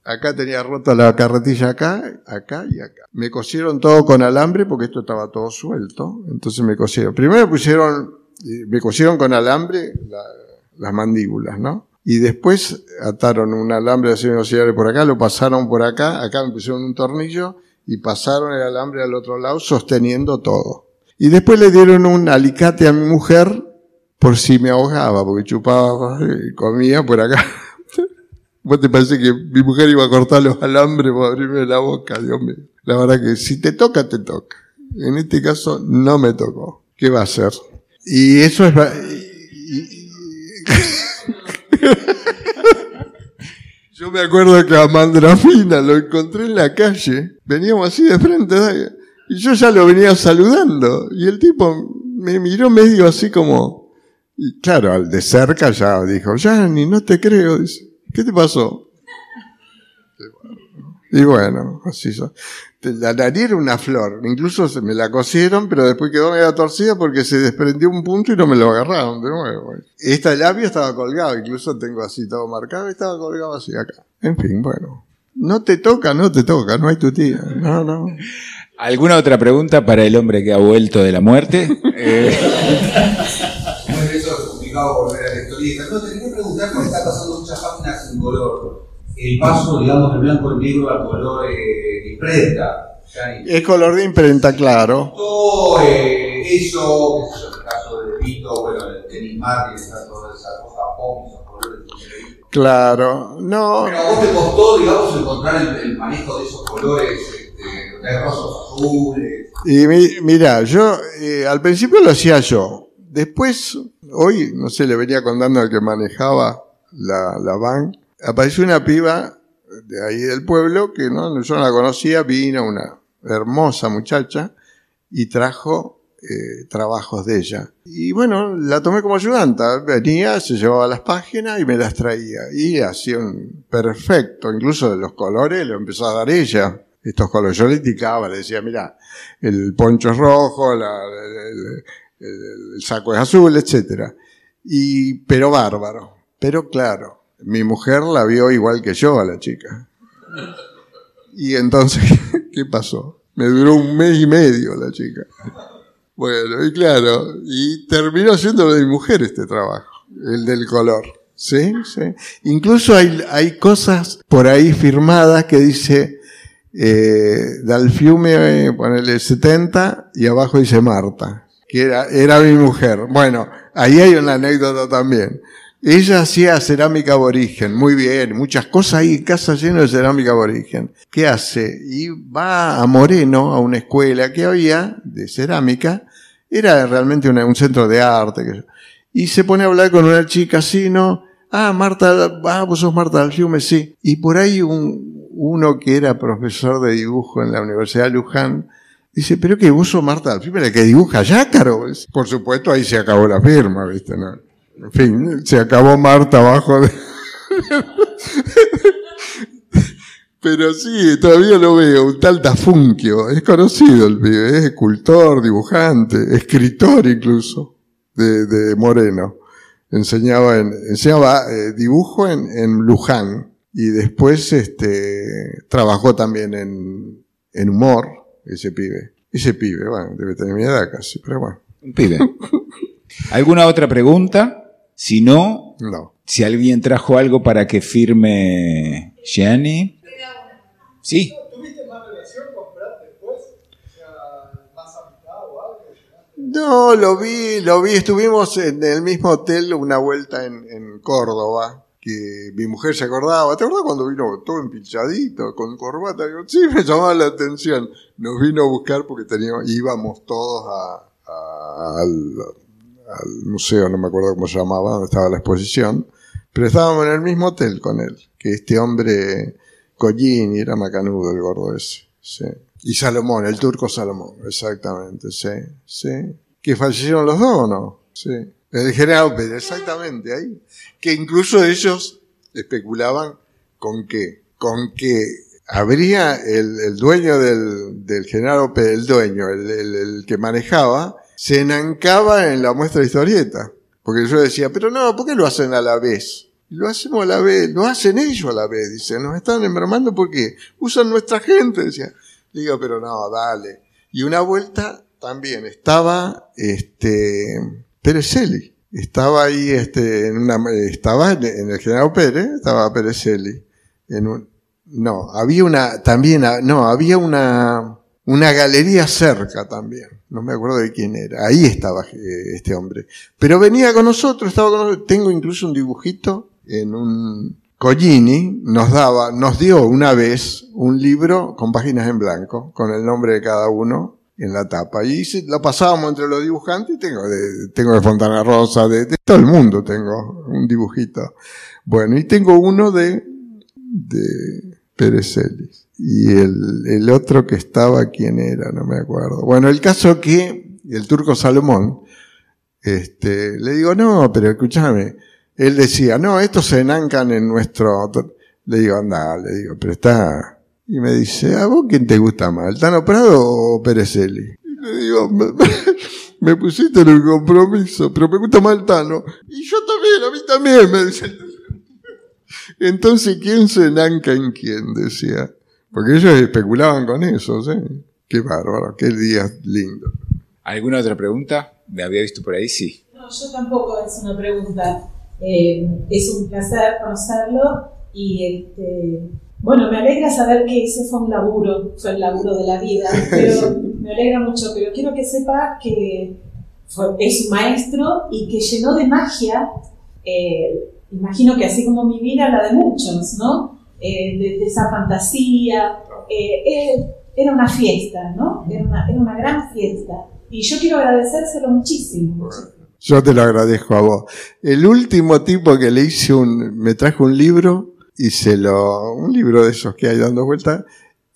Acá tenía rota la carretilla acá, acá y acá. Me cosieron todo con alambre porque esto estaba todo suelto. Entonces me cosieron. Primero me pusieron, eh, me cosieron con alambre la- las mandíbulas, ¿no? Y después ataron un alambre de acero inoxidable por acá, lo pasaron por acá, acá me pusieron un tornillo y pasaron el alambre al otro lado sosteniendo todo. Y después le dieron un alicate a mi mujer por si me ahogaba, porque chupaba y *laughs* comía por acá. *laughs* ¿Vos te parece que mi mujer iba a cortar los alambres para abrirme la boca? Dios mío. La verdad que si te toca, te toca. En este caso no me tocó. ¿Qué va a hacer? Y eso es... *laughs* Yo me acuerdo que a Mandrafina lo encontré en la calle, veníamos así de frente, y yo ya lo venía saludando, y el tipo me miró medio así como, y claro, al de cerca ya dijo, ya ni no te creo, ¿qué te pasó? Y bueno, así son. La nariz era una flor, incluso se me la cosieron, pero después quedó medio torcida porque se desprendió un punto y no me lo agarraron de nuevo. Esta labio estaba colgado, incluso tengo así todo marcado, y estaba colgado así acá. En fin, bueno. No te toca, no te toca, no hay tu tía. No, no. ¿Alguna otra pregunta para el hombre que ha vuelto de la muerte? *laughs* Eh, Bueno, eso es complicado volver a la historieta. No, te quería preguntar, porque está pasando muchas páginas en color. El paso, digamos, del blanco al negro al color eh, imprenta. Ya ni- Es color de imprenta, claro. Todo eh, eso, yo, en el caso de Vito, bueno, el tenis Martin, está toda esa cosa pop, esos colores. Claro. No. Pero a vos te costó, digamos, encontrar el, el manejo de esos colores, este, de rosas azules. Y mi- mira, yo eh, al principio lo hacía yo. Después, hoy, no sé, le venía contando al que manejaba la, la van, apareció una piba de ahí del pueblo que no, yo no la conocía, vino una hermosa muchacha y trajo eh, trabajos de ella. Y bueno, la tomé como ayudanta. Venía, se llevaba las páginas y me las traía. Y hacía un perfecto, incluso de los colores, lo empezó a dar ella. Estos colores, yo le indicaba, le decía, mira, el poncho es rojo, el, saco es azul, etcétera. Y, pero bárbaro. Pero claro, mi mujer la vio igual que yo a la chica. Y entonces, *laughs* ¿qué pasó? Me duró un mes y medio la chica. Bueno, y claro, y terminó siendo de mi mujer este trabajo, el del color. ¿Sí? ¿Sí? Incluso hay, hay cosas por ahí firmadas que dice eh, Dalfiume, eh, ponele 70 y abajo dice Marta, que era, era mi mujer. Bueno, ahí hay una anécdota también. Ella hacía cerámica aborigen, muy bien, muchas cosas ahí, casa llena de cerámica aborigen. ¿Qué hace? Y va a Moreno, a una escuela que había de cerámica, era realmente un centro de arte. y se pone a hablar con una chica así, ¿no? Ah, Marta, ah, vos sos Marta Alfiume, sí. Y por ahí un, uno que era profesor de dibujo en la Universidad de Luján, dice, pero que vos sos Marta Alfiume, la que dibuja yácaros. Por supuesto, ahí se acabó la firma, ¿viste? ¿no? En fin, se acabó Marta abajo de... Pero sí, todavía lo veo, un tal Tafunquio, es conocido el pibe, es escultor, dibujante, escritor incluso, de, de Moreno. Enseñaba, en, enseñaba eh, dibujo en, en Luján y después este, trabajó también en, en humor, ese pibe. Ese pibe, bueno, debe tener mi edad casi, pero bueno. un pibe. ¿Alguna otra pregunta? Si no, No. si alguien trajo algo para que firme Gianni. Sí. ¿Tuviste más relación con Brad después? O sea, más amistad o algo. No, lo vi, lo vi. Estuvimos en el mismo hotel una vuelta en, en Córdoba, que mi mujer se acordaba. ¿Te acuerdas cuando vino todo empilchadito, con corbata? Digo, sí, me llamaba la atención. Nos vino a buscar porque teníamos, íbamos todos a, a- al, al museo, no me acuerdo cómo se llamaba, donde estaba la exposición, pero estábamos en el mismo hotel con él, que este hombre Collini era macanudo el gordo ese, sí. Y Salomón, el turco Salomón, exactamente, sí, sí. Que fallecieron los dos, ¿o no? Sí. El general Pérez, exactamente, ahí. Que incluso ellos especulaban con que, con que habría el, el dueño del, del general Pérez, el dueño, el- el que manejaba, se enancaba en la muestra de historieta. Porque yo decía, pero no, ¿por qué lo hacen a la vez? Lo hacemos a la vez, lo hacen ellos a la vez, dice, nos están embromando porque usan nuestra gente, decía. Digo, pero no, dale. Y una vuelta también estaba este Perezelli. Estaba ahí, este, en una, estaba en, el General Pérez, estaba Perezelli. En un, no, había una, también, no, había una, una galería cerca también. No me acuerdo de quién era. Ahí estaba eh, este hombre. Pero venía con nosotros, estaba con nosotros. Tengo incluso un dibujito en un, Collini nos daba, nos dio una vez un libro con páginas en blanco, con el nombre de cada uno en la tapa. Y lo pasábamos entre los dibujantes, tengo de, tengo de Fontana Rosa, de, todo el mundo tengo un dibujito. Bueno, y tengo uno de, de Pérez. Y el, el otro que estaba, ¿quién era? No me acuerdo. Bueno, el caso que el turco Salomón, este, le digo, no, pero escúchame, él decía, no, estos se enancan en nuestro... Le digo, anda, le digo, pero está... Y me dice, ¿a vos quién te gusta más, el Tano Prado o Perezelli? Y le digo, me, me pusiste en un compromiso, pero me gusta más el Tano. Y yo también, a mí también, me dice. Entonces, ¿quién se enanca en quién? Decía. Porque ellos especulaban con eso, ¿sí? Qué bárbaro, qué día lindo. ¿Alguna otra pregunta? ¿Me había visto por ahí? Sí. No, yo tampoco es una pregunta. Eh, es un placer conocerlo y este, bueno, me alegra saber que ese fue un laburo, fue el laburo de la vida, *laughs* pero me alegra mucho, pero quiero que sepa que fue- es un maestro y que llenó de magia, eh, imagino que así como mi vida, la de muchos, ¿no? Eh, de, esa fantasía, eh, eh, era una fiesta, ¿no? Era una, gran fiesta. Y yo quiero agradecérselo muchísimo. Yo te lo agradezco a vos. El último tipo que le hice un, me trajo un libro y se lo, un libro de esos que hay dando vueltas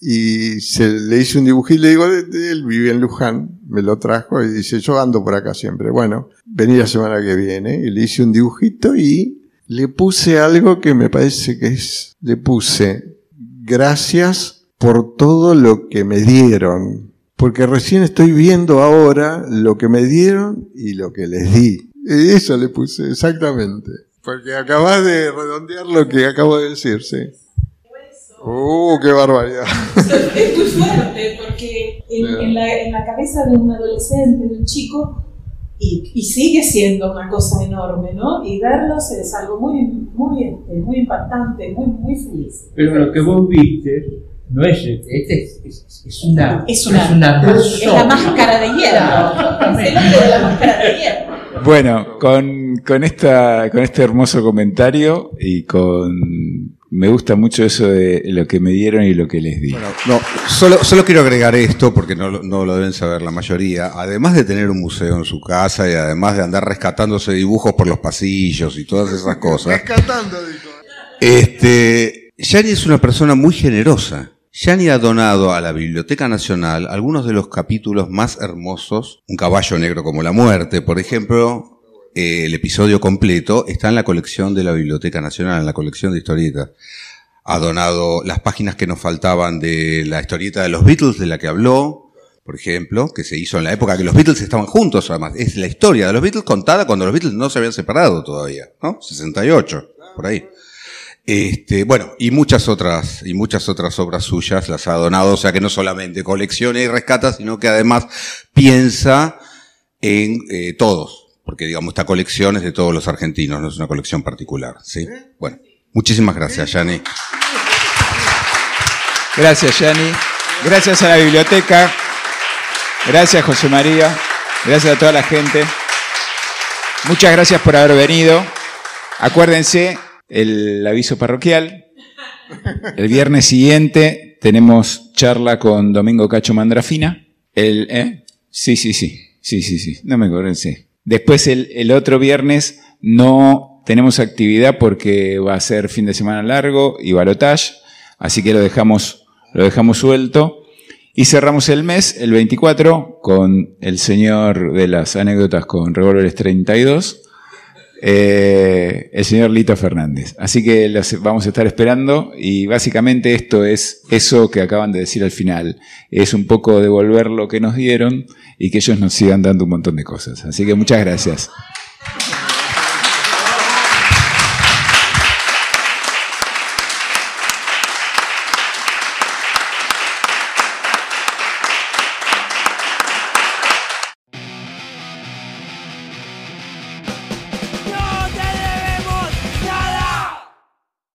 y se le hice un dibujito y le digo, él vive en Luján, me lo trajo y dice, yo ando por acá siempre. Bueno, vení la semana que viene y le hice un dibujito y le puse algo que me parece que es, le puse, gracias por todo lo que me dieron. Porque recién estoy viendo ahora lo que me dieron y lo que les di. Eso le puse, exactamente. Porque acabas de redondear lo que acabo de decir, sí. ¡Uh, qué barbaridad! Es muy fuerte porque en, en la, en la cabeza de un adolescente, de un chico, y, y sigue siendo una cosa enorme, ¿no? Y verlos es algo muy, muy, este, muy impactante, muy, muy feliz. Pero lo que vos viste no es este, es, es, es una Es una, es una es la máscara de hierro. Es el hombre de la máscara de hierro. Bueno, con, con, esta, con este hermoso comentario y con... Me gusta mucho eso de lo que me dieron y lo que les di. No, solo, solo quiero agregar esto, porque no, lo- no lo deben saber la mayoría. Además de tener un museo en su casa y además de andar rescatándose dibujos por los pasillos y todas esas *laughs* cosas, Rescatando, dijo. este, Yani es una persona muy generosa. Yani ha donado a la Biblioteca Nacional algunos de los capítulos más hermosos. Un caballo negro como la muerte, por ejemplo. Eh, el episodio completo está en la colección de la Biblioteca Nacional, en la colección de historietas. Ha donado las páginas que nos faltaban de la historieta de los Beatles, de la que habló, por ejemplo, que se hizo en la época que los Beatles estaban juntos, además. Es la historia de los Beatles contada cuando los Beatles no se habían separado todavía, ¿no? 68, por ahí. Este, bueno, y muchas otras, y muchas otras obras suyas las ha donado, o sea que no solamente colecciona y rescata, sino que además piensa en eh, todos, porque digamos, esta colección es de todos los argentinos, no es una colección particular, ¿sí? Bueno, muchísimas gracias, Yani. Gracias, Yani. Gracias a la biblioteca. Gracias, José María. Gracias a toda la gente. Muchas gracias por haber venido. Acuérdense, el aviso parroquial. El viernes siguiente tenemos charla con Domingo Cacho Mandrafina. El, ¿eh? Sí, sí, sí. Sí, sí, sí. No me acuerdo, sí. Después el, el otro viernes no tenemos actividad porque va a ser fin de semana largo y balotage, así que lo dejamos, lo dejamos suelto. Y cerramos el mes, el 24, con el señor de las anécdotas con Revolvers 32, eh, el señor Lito Fernández. Así que vamos a estar esperando y básicamente esto es eso que acaban de decir al final. Es un poco devolver lo que nos dieron y que ellos nos sigan dando un montón de cosas. Así que muchas gracias.